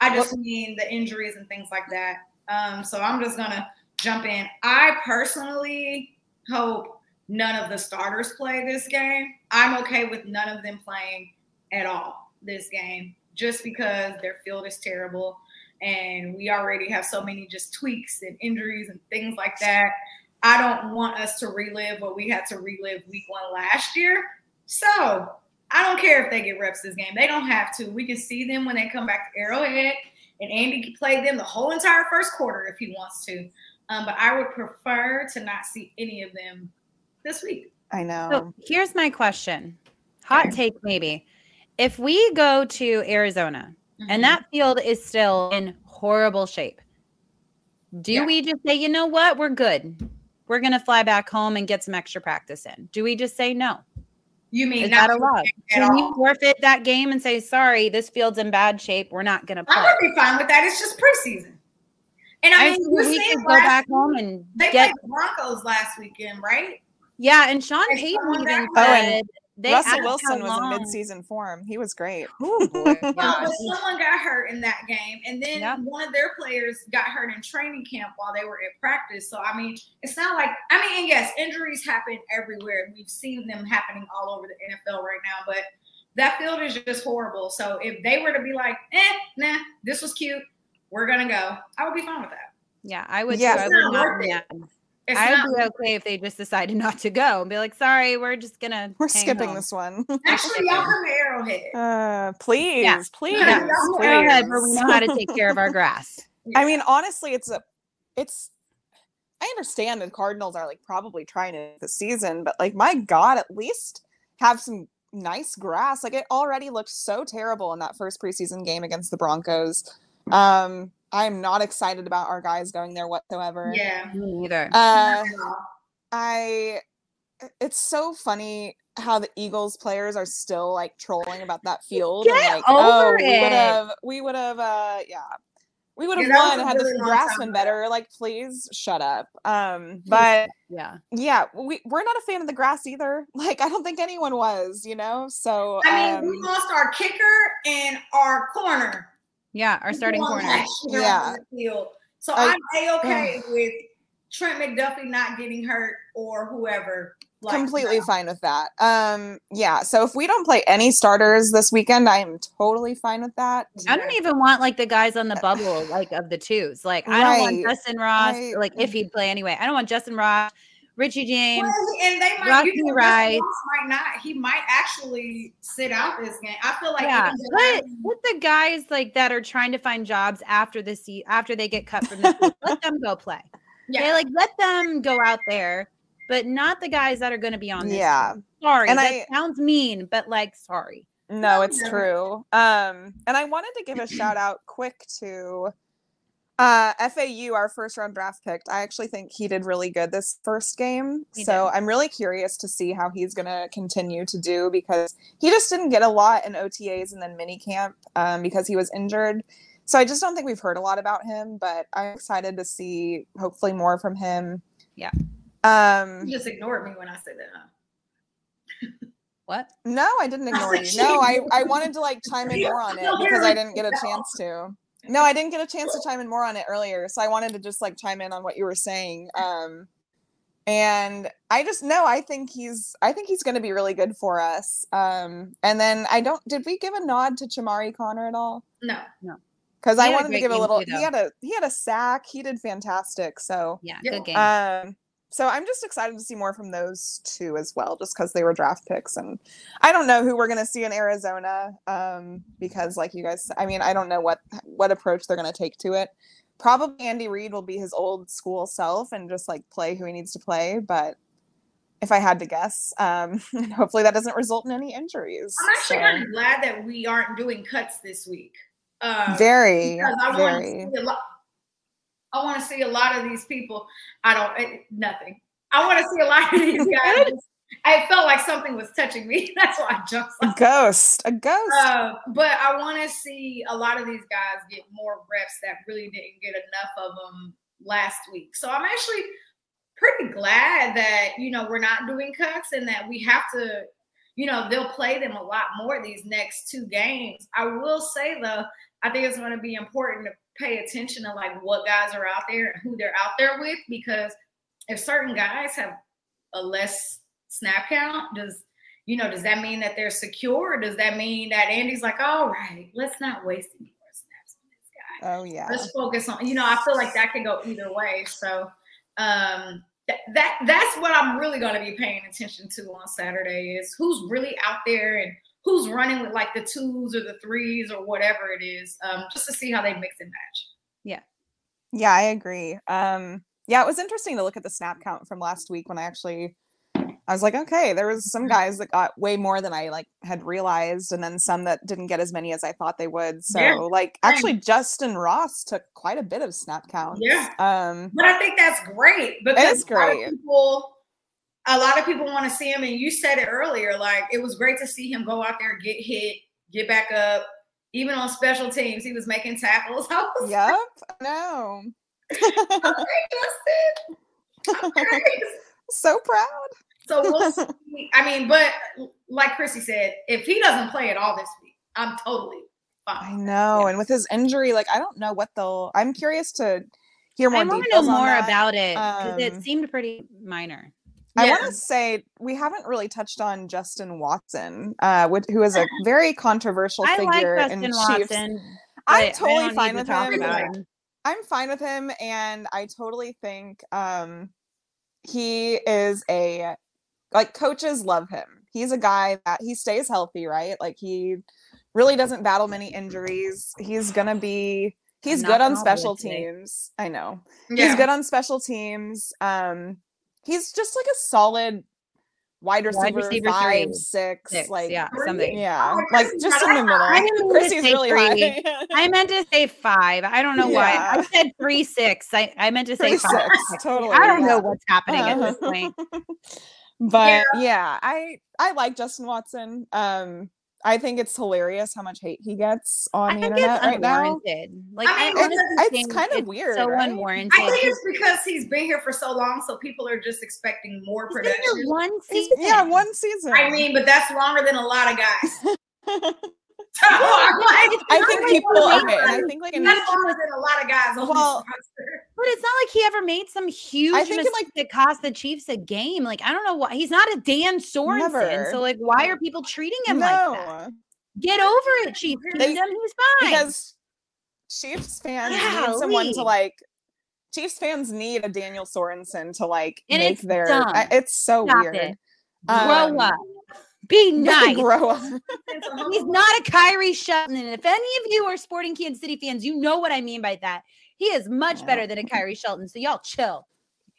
I just mean the injuries and things like that. Um, so I'm just gonna jump in. I personally hope none of the starters play this game. I'm okay with none of them playing at all this game, just because their field is terrible and we already have so many just tweaks and injuries and things like that. I don't want us to relive what we had to relive week one last year. So I don't care if they get reps this game. They don't have to. We can see them when they come back to Arrowhead, and Andy can play them the whole entire first quarter if he wants to. Um, but I would prefer to not see any of them this week. I know. So here's my question. Hot take, maybe. If we go to Arizona Mm-hmm. and that field is still in horrible shape, do Yeah. we just say, you know what? We're good. We're going to fly back home and get some extra practice in. Do we just say no? you mean Is not allowed? at Can you forfeit that game and say, sorry, this field's in bad shape. We're not going to play? I would be fine with that. It's just preseason. And I I mean, we could go back week, home and They get played Broncos last weekend, right? yeah. And Sean and Payton even Oh, and said they Russell Wilson was in long- mid-season form. He was great. Oh, boy. Well, Yeah. but someone got hurt in that game, and then Yeah. one of their players got hurt in training camp while they were at practice. So I mean, it's not like I mean, and yes, injuries happen everywhere. We've seen them happening all over the NFL right now, but that field is just horrible. So if they were to be like, eh, nah, this was cute, we're gonna go, I would be fine with that. Yeah, I would. Yeah. too. I It's would not not. worth be it. mad. It's I not would be okay if they just decided not to go and be like, "Sorry, we're just gonna." We're skipping home." this one. actually y'all come to Arrowhead. Uh, please, please, Yeah. We're Arrowhead, where we know how to take care of our grass. I mean, honestly, it's a, it's. I understand the Cardinals are like probably trying to the season, but like, my God, at least have some nice grass. Like, it already looked so terrible in that first preseason game against the Broncos. Um, I'm not excited about our guys going there whatsoever. yeah. Me neither. Uh, Not at all. I. It's so funny how the Eagles players are still like trolling about that field. and, Get like, oh, over we it." would have, we would have, uh, yeah, we would have Yeah, won had really the long grass been ago. better. Like, please shut up. Um, but yeah, yeah, we we're not a fan of the grass either. Like, I don't think anyone was, you know. So I mean, we um, lost our kicker and our corner. Yeah. Our starting corner. Yeah. on the field. So I- I, am a okay with Trent McDuffie not getting hurt or whoever. Like, completely fine with that. Um, yeah. So if we don't play any starters this weekend, I am totally fine with that. I don't even want like the guys on the bubble, like of the twos. Like I don't want Justyn Ross, I- like if he'd play anyway. I don't want Justyn Ross, Richie James. Well, and they might, Rocky you know, Rice. Might not. He might actually sit out this game. I feel like yeah, even but with the guys like that are trying to find jobs after the se- after they get cut from the team, let them go play. yeah. Okay, like let them go out there, but not the guys that are going to be on. This Yeah. team. sorry, And that I- sounds mean, but like sorry. No, it's true. Um, and I wanted to give a shout out quick to uh FAU, our first round draft pick. I actually think he did really good this first game. He so did. I'm really curious to see how he's gonna continue to do because he just didn't get a lot in OTAs and then mini camp um, because he was injured. So I just don't think we've heard a lot about him, but I'm excited to see hopefully more from him. Yeah. Um you just ignored me when I said that. Huh? What? No, I didn't ignore you. No, I. I wanted to like chime in more on it because I didn't get a chance to. No, I didn't get a chance to chime in more on it earlier, so I wanted to just like chime in on what you were saying. Um, and I just know I think he's I think he's going to be really good for us. Um, and then I don't did we give a nod to Chamarri Conner at all? No. No. Because I wanted to give a little. too, He had a he had a sack. He did fantastic. So Yeah, Yeah. good game. um, so I'm just excited to see more from those two as well, just because they were draft picks, and I don't know who we're gonna see in Arizona, um, because like you guys, I mean, I don't know what what approach they're gonna take to it. Probably Andy Reid will be his old school self and just like play who he needs to play, but if I had to guess, um, hopefully that doesn't result in any injuries. I'm actually So, kind of glad that we aren't doing cuts this week. Uh, very, because I want to very. See a lot. I want to see a lot of these people. I don't eh, nothing. I want to see a lot of these guys. I felt like something was touching me. That's why I jumped. A ghost, a ghost. Uh, but I want to see a lot of these guys get more reps that really didn't get enough of them last week. So I'm actually pretty glad that you know we're not doing cuts and that we have to, you know, they'll play them a lot more these next two games. I will say though, I think it's going to be important to pay attention to like what guys are out there and who they're out there with because if certain guys have a less snap count, does you know, does that mean that they're secure? does that mean that Andy's like, all right, let's not waste any more snaps on this guy. Oh yeah. Let's focus on, you know, I feel like that can go either way. So um that that's what I'm really going to be paying attention to on Saturday is who's really out there and who's running with like the twos or the threes or whatever it is, um, just to see how they mix and match. Yeah. Yeah, I agree. Um, yeah, it was interesting to look at the snap count from last week when I actually I was like, okay, there was some guys that got way more than I like had realized, and then some that didn't get as many as I thought they would. So, Yeah, like, actually, Justyn Ross took quite a bit of snap count. Yeah. Um, But I think that's great because is a lot of great. people a lot of people want to see him and you said it earlier like it was great to see him go out there get hit get back up even on special teams he was making tackles I was yep. No. like, "Hey, Justin, I'm great." so proud. so we'll see. i mean but like chrissy said if he doesn't play at all this week i'm totally I fine know. And with his injury, like, I don't know what they'll. I'm curious to hear more I want to know more about it because Um, it seemed pretty minor. I want to say we haven't really touched on Justin Watson, uh, which, who is a very controversial I like figure Justin in Chiefs. Watson. I'm totally fine to with him. him. I'm fine with him, and I totally think um, he is a like coaches love him. He's a guy that he stays healthy, right? Like he really doesn't battle many injuries. He's gonna be he's good on special today. teams. I know yeah. he's good on special teams. Um, he's just like a solid wide receiver, Wide receiver five, six, Six, like yeah, something. yeah, Oh, like just in the middle. high. I didn't mean to Chrissy's say really three. high. I meant to say five. I don't know why. I said three six. I, I meant to say Three, five. six, totally. I don't yeah. know what's happening at this Uh-huh. point. but yeah. I I like Justin Watson. Um, I think it's hilarious how much hate he gets on I the internet it's right now. unwarranted. Like I I, mean, honestly it's- it's kinda weird, So right? unwarranted. I think it's because he's been here for so long, so people are just expecting more He's been here production. one season. yeah, one season. I mean, but that's longer than a lot of guys. So I'm like, I think people one okay, and I think like in that's longer than a lot of guys Well, this roster. But it's not like he ever made some huge think in, mistake like- that cost the Chiefs a game. Like I don't know why he's not a Dan Sorensen. Never. So like, why are people treating him like that? Get over it, Chiefs They- Kingdom. He's fine. because Chiefs fans need someone to like. Chiefs fans need a Daniel Sorensen to like And make it's their. I- It's so Stop weird. it. Um, Grow up. Be nice. Grow up. He's not a Khiry Shelton. And if any of you are sporting Kansas City fans, you know what I mean by that. He is much better than a Khiry Shelton. So y'all chill.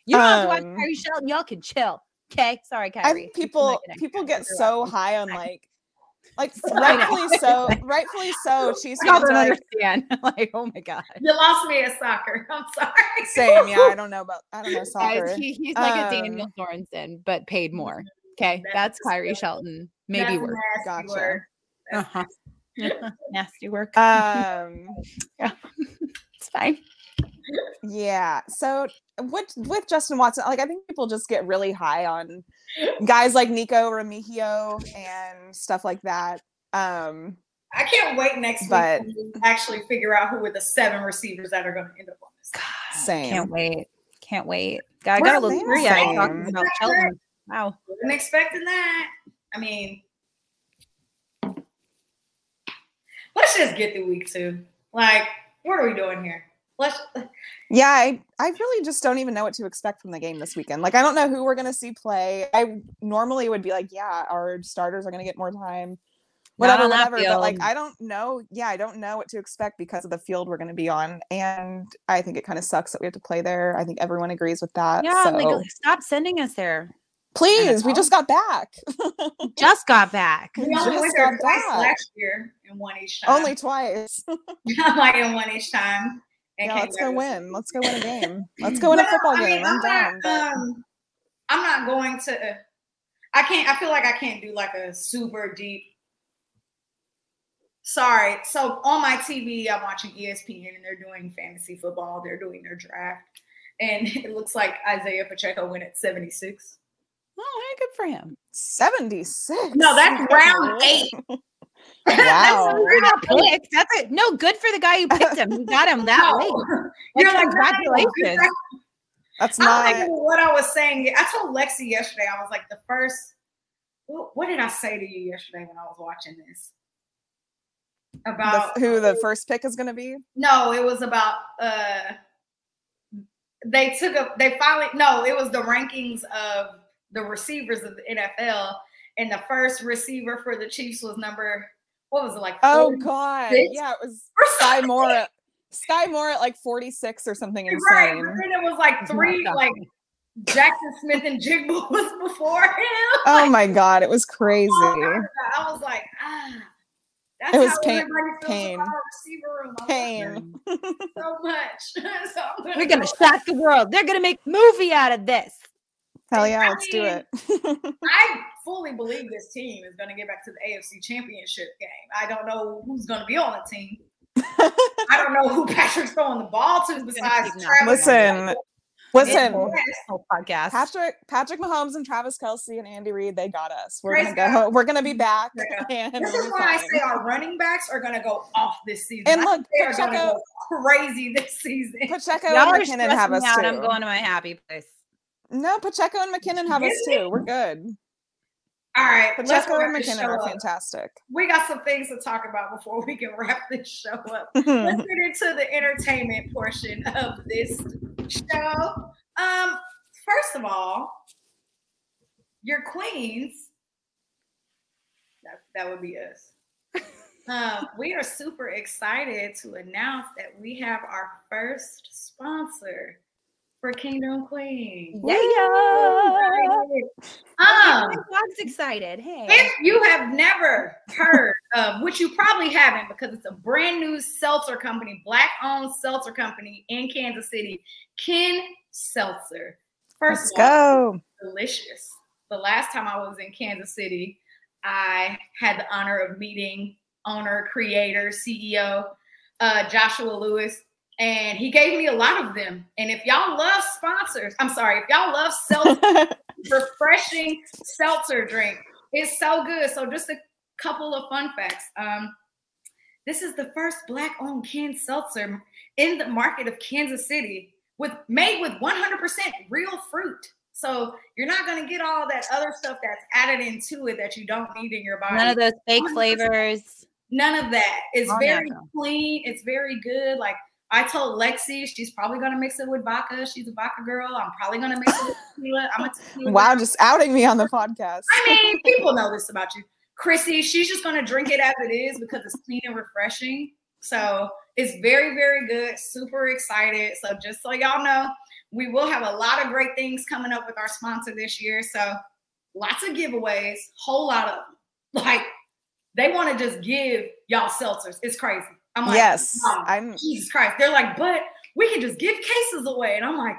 You don't have to watch Um, Khiry Shelton. Y'all can chill. Okay. Sorry, I Khiry. think You people people get so welcome. high on like like rightfully so rightfully so Chiefs I fans don't are like understand. like, oh my God. You lost me at soccer. I'm sorry. same yeah I don't know about I don't know soccer Guys, he, he's like a Um, Daniel Sorensen, but paid more. Okay. That's That's Khiry disgusting. Shelton. Maybe That's worse. a nasty Gotcha. word. That's Uh-huh. Nasty work. um yeah, it's fine. Yeah so with with Justin Watson like I think people just get really high on guys like Nikko Remigio and stuff like that um I can't wait next But- week to actually figure out who are the seven receivers that are going to end up on this. team. same Can't wait. Can't wait. God, I got a little same, teary eyed talking about Shelton. Wow. Wasn't expecting that. I mean, let's just get through week two. Like, what are we doing here? Let's. Yeah, I, I really just don't even know what to expect from the game this weekend. Like, I don't know who we're going to see play. I normally would be like, yeah, our starters are going to get more time, Not whatever, on that whatever. But like. I don't know. Yeah, I don't know what to expect because of the field we're going to be on. And I think it kind of sucks that we have to play there. I think everyone agrees with that. Yeah, so like stop sending us there. please, we just got back. Just got back. We We only just went there got twice back. last year and won each time. Only twice. like in one each time. Yeah, let's go win. Let's go win a game. Let's go win a football I mean, game. I'm I'm down. not, um, I'm not going to. I can't. I feel like I can't do like a super deep. Sorry. So on my TV, I'm watching ESPN and they're doing fantasy football. They're doing their draft, and it looks like Isaiah Pacheco went at 76. oh, hey, good for him. 76. No, that's round eight. Wow. That's picked. That's it. No, good for the guy who picked him. He got him that No. late. You're Like, like congratulations. That's not. don't what I was saying. I told Lexi yesterday. I was like, the first. What, what did I say to you yesterday when I was watching this? the, About who the first pick is going to be? No, it was about. uh They took a. They finally. No, it was the rankings of the receivers of the NFL, and the first receiver for the Chiefs was number. What was it like? Oh God, yeah, it was Skyy something. Moore. Skyy Moore at like 46 or something Right, insane. but then it was like It's not three, like Jaxon Smith-Njigba was before him. Oh my God, it was crazy. I was like, ah, that's It was how pain- everybody feels pain. about our receiver room. Pain. so much. so I'm We're gonna go- shock the world. They're gonna make movie out of this. Hell yeah, I let's do it. I fully believe this team is going to get back to the AFC Championship game. I don't know who's going to be on the team. I don't know who Patrick's throwing the ball to besides Travis. Listen, Listen, Yes. Whole podcast. Patrick Patrick Mahomes and Travis Kelce and Andy Reid, they got us. We're Praise gonna go. We're gonna be back. Yeah. And This is be why I say our running backs are going to go off this season. And look, they are going to Pacheco- go crazy this season. Pacheco Y'all are and McKinnon have stressing us me out. too. I'm going to my happy place. No, Pacheco and McKinnon have us too. We're good. All right, Pacheco and McKinnon are fantastic. We got some things to talk about before we can wrap this show up. let's get into the entertainment portion of this show. Um, first of all, your queens. That, that would be us. um, we are super excited to announce that we have our first sponsor for Kingdom Queen. Yeah. yeah. Um, Dog's excited. Hey. if you have never heard of, which you probably haven't because it's a brand new seltzer company, black owned seltzer company in Kansas City, Ken Seltzer. First Let's of all, go. delicious. The last time I was in Kansas City, I had the honor of meeting owner, creator, CEO uh, Joshua Lewis, and he gave me a lot of them. And if y'all love sponsors, I'm sorry, if y'all love seltzer, refreshing seltzer drink, it's so good. So just a couple of fun facts. Um, this is the first black-owned canned seltzer in the market of Kansas City, with made with 100% real fruit. So you're not gonna get all that other stuff that's added into it that you don't need in your body. None of those fake 100%. flavors. None of that. It's All very natural. clean. It's very good. Like I told Lexi, she's probably gonna mix it with vodka. She's a vodka girl. I'm probably gonna mix it with tequila. I'm a tequila. wow, girl. just outing me on the podcast. I mean, people know this about you. Chrissy, she's just gonna drink it as it is because it's clean and refreshing. So it's very, very good. Super excited. So just so y'all know, we will have a lot of great things coming up with our sponsor this year. So lots of giveaways, whole lot of them. Like they want to just give y'all seltzers. It's crazy. I'm like, yes, wow, I'm. Jesus Christ. They're like, but we can just give cases away. And I'm like,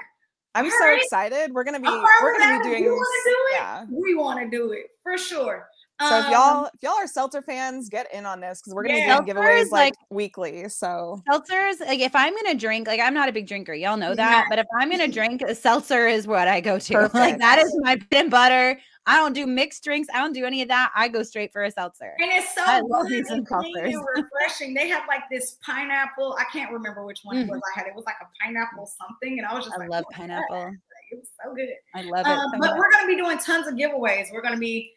I'm so Alright. excited. We're gonna be. We're gonna be doing. do it, Yeah. we want to do it for sure. So if Um, y'all if y'all are Seltzer fans, get in on this because we're gonna Yeah. be doing giveaways like, like- weekly. So Seltzers, like if I'm gonna drink, like I'm not a big drinker, y'all know that. Yeah. But if I'm gonna drink, a seltzer is what I go to. Like Perfect. that is my bread and butter. I don't do mixed drinks. I don't do any of that. I go straight for a seltzer. And it's so I love good and clean and seltzers. refreshing. They have like this pineapple. I can't remember which one it Mm. was. I had it was like a pineapple something, and I was just I like, love pineapple. Like, It was so good. I love it. Um, so but much. we're gonna be doing tons of giveaways. We're gonna be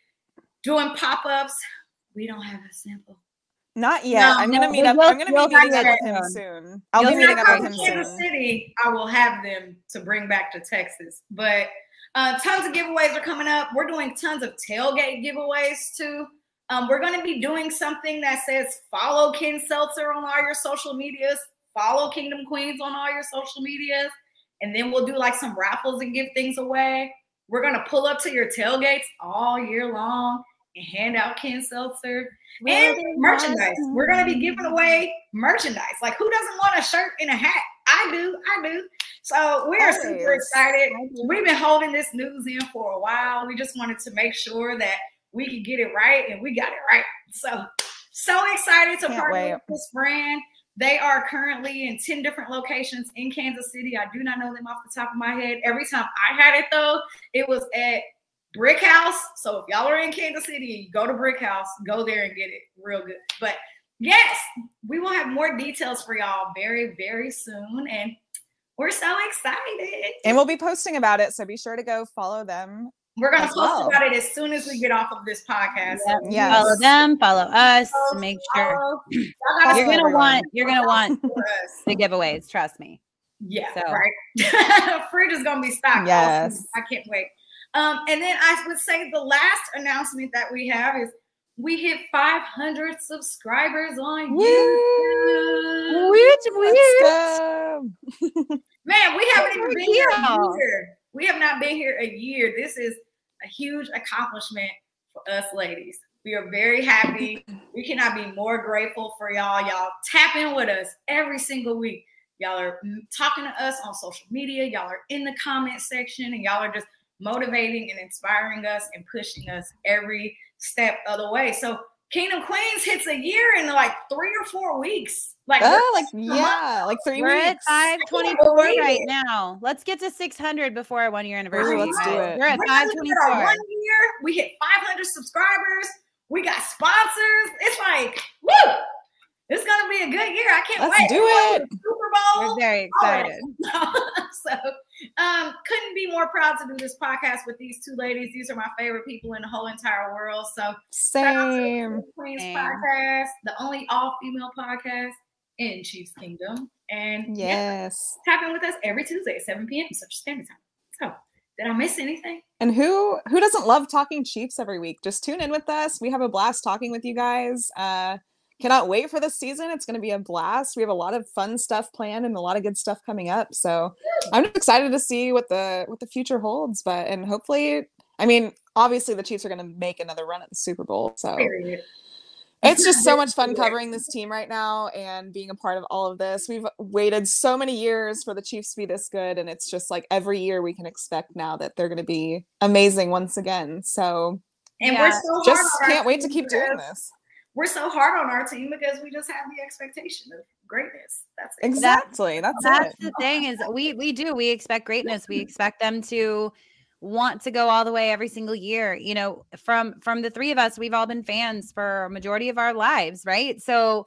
doing pop ups. We don't have a sample. not yet. No, I'm gonna no, meet up. will- I'm gonna we'll be meeting up with him soon. soon. I'll You'll be meeting up with him Kansas soon. City, I will have them to bring back to Texas. But uh, tons of giveaways are coming up. We're doing tons of tailgate giveaways too. Um, we're going to be doing something that says follow Ken Seltzer on all your social medias, follow Kingdom Queens on all your social medias, and then we'll do like some raffles and give things away. We're going to pull up to your tailgates all year long and hand out Ken Seltzer and merchandise. We're going to be giving away merchandise. Like, who doesn't want a shirt and a hat? I do. I do. So we are super excited. We've been holding this news in for a while. We just wanted to make sure that we could get it right, and we got it right. So, so excited to Can't partner wait. with this brand. They are currently in 10 different locations in Kansas City. I do not know them off the top of my head. Every time I had it, though, it was at Brick House. So if y'all are in Kansas City, and you go to Brick House, go there and get it real good. But yes, we will have more details for y'all very, very soon. And we're so excited. And we'll be posting about it. So be sure to go follow them. We're gonna post well. about it as soon as we get off of this podcast. Yeah, so yes. follow them, follow us, follow, make sure you're gonna want you're gonna want the giveaways. Trust me. Yeah, so. right. Fridge is gonna be stocked. Yes, I can't wait. Um, and then I would say the last announcement that we have is we hit 500 subscribers on YouTube. Woo! YouTube. Man, we haven't even been here a year. We have not been here a year. This is a huge accomplishment for us ladies. We are very happy. We cannot be more grateful for y'all. Y'all tap in with us every single week. Y'all are talking to us on social media. Y'all are in the comment section and y'all are just motivating and inspiring us and pushing us every step of the way. So Kingdom Queens hits a year in like three or four weeks. Like, oh, like yeah, like 3 we're weeks. at 524 right now. Let's get to 600 before our one year anniversary. Ooh, let's do it. We're at 524. One year, we hit 500 subscribers. We got sponsors. It's like, woo! It's gonna be a good year. I can't Let's wait. do it. Super Bowl. We're very excited. so um, couldn't be more proud to do this podcast with these two ladies. These are my favorite people in the whole entire world. So same Queens Same. podcast, the only all female podcast in Chiefs Kingdom. And yes, yeah, tap in with us every Tuesday at 7 p.m. Central Standard Time. So did I miss anything? And who who doesn't love talking Chiefs every week? Just tune in with us. We have a blast talking with you guys. Uh cannot wait for this season. It's going to be a blast. We have a lot of fun stuff planned and a lot of good stuff coming up. So I'm just excited to see what the what the future holds. But and hopefully, I mean, obviously the Chiefs are going to make another run at the Super Bowl. So it's just so much fun covering this team right now and being a part of all of this. We've waited so many years for the Chiefs to be this good, and it's just like every year we can expect now that they're going to be amazing once again. So and yeah, we're so just can't wait to keep doing this we're so hard on our team because we just have the expectation of greatness. That's it. exactly that's that's it. the thing is we we do we expect greatness. We expect them to want to go all the way every single year. You know, from from the three of us, we've all been fans for a majority of our lives, right? So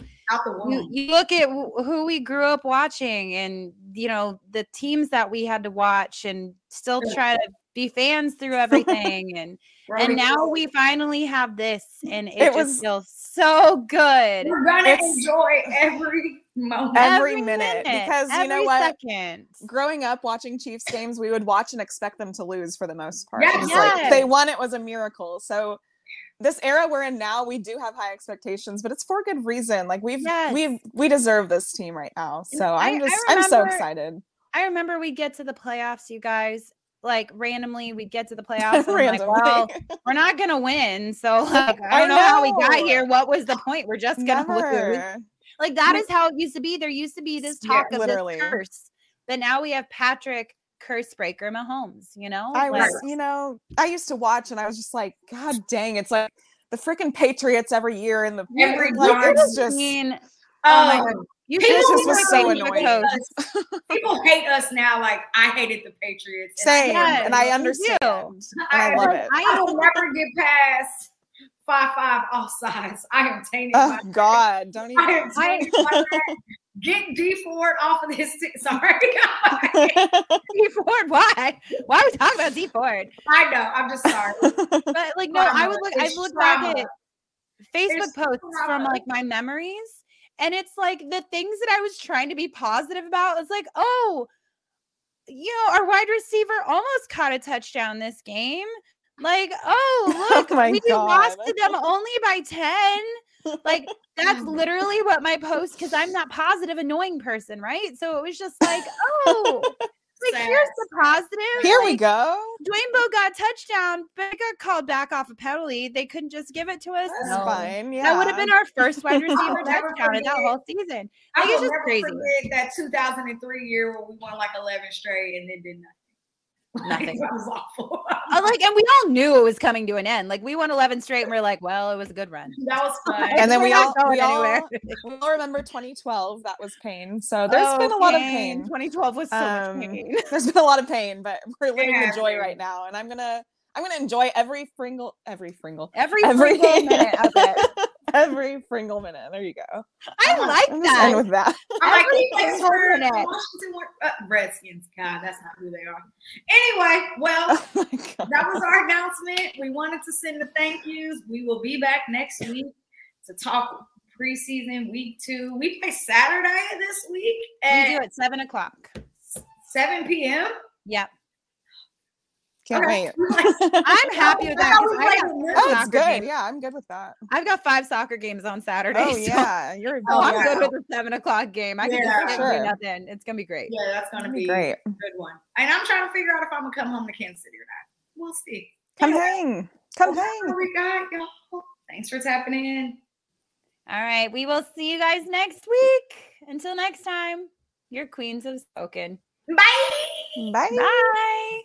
you, you look at who we grew up watching, and you know the teams that we had to watch, and still try to be fans through everything and and now we finally have this and it, it was, feels so good we're gonna it's, enjoy every moment every, every minute, minute, because every you know what second. growing up watching chiefs games we would watch and expect them to lose for the most part yes. yes. like they won it was a miracle so this era we're in now we do have high expectations but it's for good reason like we've yes. we've we deserve this team right now so I, i'm just remember, i'm so excited i remember we get to the playoffs you guys like randomly we'd get to the playoffs and like, well, we're not gonna win. So like I don't I know. know. how we got here. What was the point? We're just gonna Never. lose. Like that is how it used to be. There used to be this talk yeah, of literally. this curse. But now we have Patrick curse breaker Mahomes, you know? I like, was, you know, I used to watch and I was just like, God dang, it's like the freaking Patriots every year in the every like, it's just mean, oh, oh you people just was so annoying. people hate us now. Like I hated the Patriots. Same, and, and I understand. And I, I love it. I will never get past five five offsides. I am tainted. Oh God, don't even. I am tainted Get Dee Ford off of this. T- Sorry, Dee Ford. Why? Why are we talking about Dee Ford? I know. I'm just sorry. but like, no, I would look. I look back at Facebook it's posts from like my memories and it's like the things that I was trying to be positive about was like, oh, you know, our wide receiver almost caught a touchdown this game. Like, oh, look, oh we God. lost to them only by 10. Like, that's literally what my post, because I'm not positive, annoying person, right? So it was just like, oh, like here's the positive. Here like, we go. Dwayne Bowe got touchdown, but it got called back off a penalty. They couldn't just give it to us. That's no. fine. Yeah, that would have been our first wide receiver touchdown in that whole season. I was just crazy. that 2003 year where we won like 11 straight and then did nothing. Nothing. that was awful. uh, like, and we all knew it was coming to an end. Like, we won 11 straight, and we are like, well, it was a good run. That was fun. and then we all, we all, we all remember 2012. That was pain. So there's oh, been a lot of pain. 2012 was so um, much pain. there's been a lot of pain, but we're living yeah, the joy right now. And I'm gonna I'm gonna enjoy every fringle, every fringle, Every, every single minute of it. Every fringle minute. There you go. I Uh-huh. like I'm just end that. with that. All right, Every thanks single for minute. Washington Wa- uh, Redskins. God, that's not who they are. Anyway, well, Oh that was our announcement. We wanted to send the thank yous. We will be back next week to talk preseason week two. We play Saturday this week We do at seven o'clock. 7 p.m. Yep. Can't Okay. wait. I'm happy with that. I 'cause I like, got no. four Oh, it's good. games. Yeah, I'm good with that. I've got five soccer games on Saturday. Oh so- yeah, you're So I'm yeah. good with the seven o'clock game. I can Yeah, just sure. do nothing. It's gonna be great. Yeah, that's gonna be be great. a good one. And I'm trying to figure out if I'm gonna come home to Kansas City or not. We'll see. Come Anyway, hang. Come that's hang. we got, y'all. Thanks for tapping in. All right. We will see you guys next week. Until next time, your queens have spoken. Bye. Bye. Bye.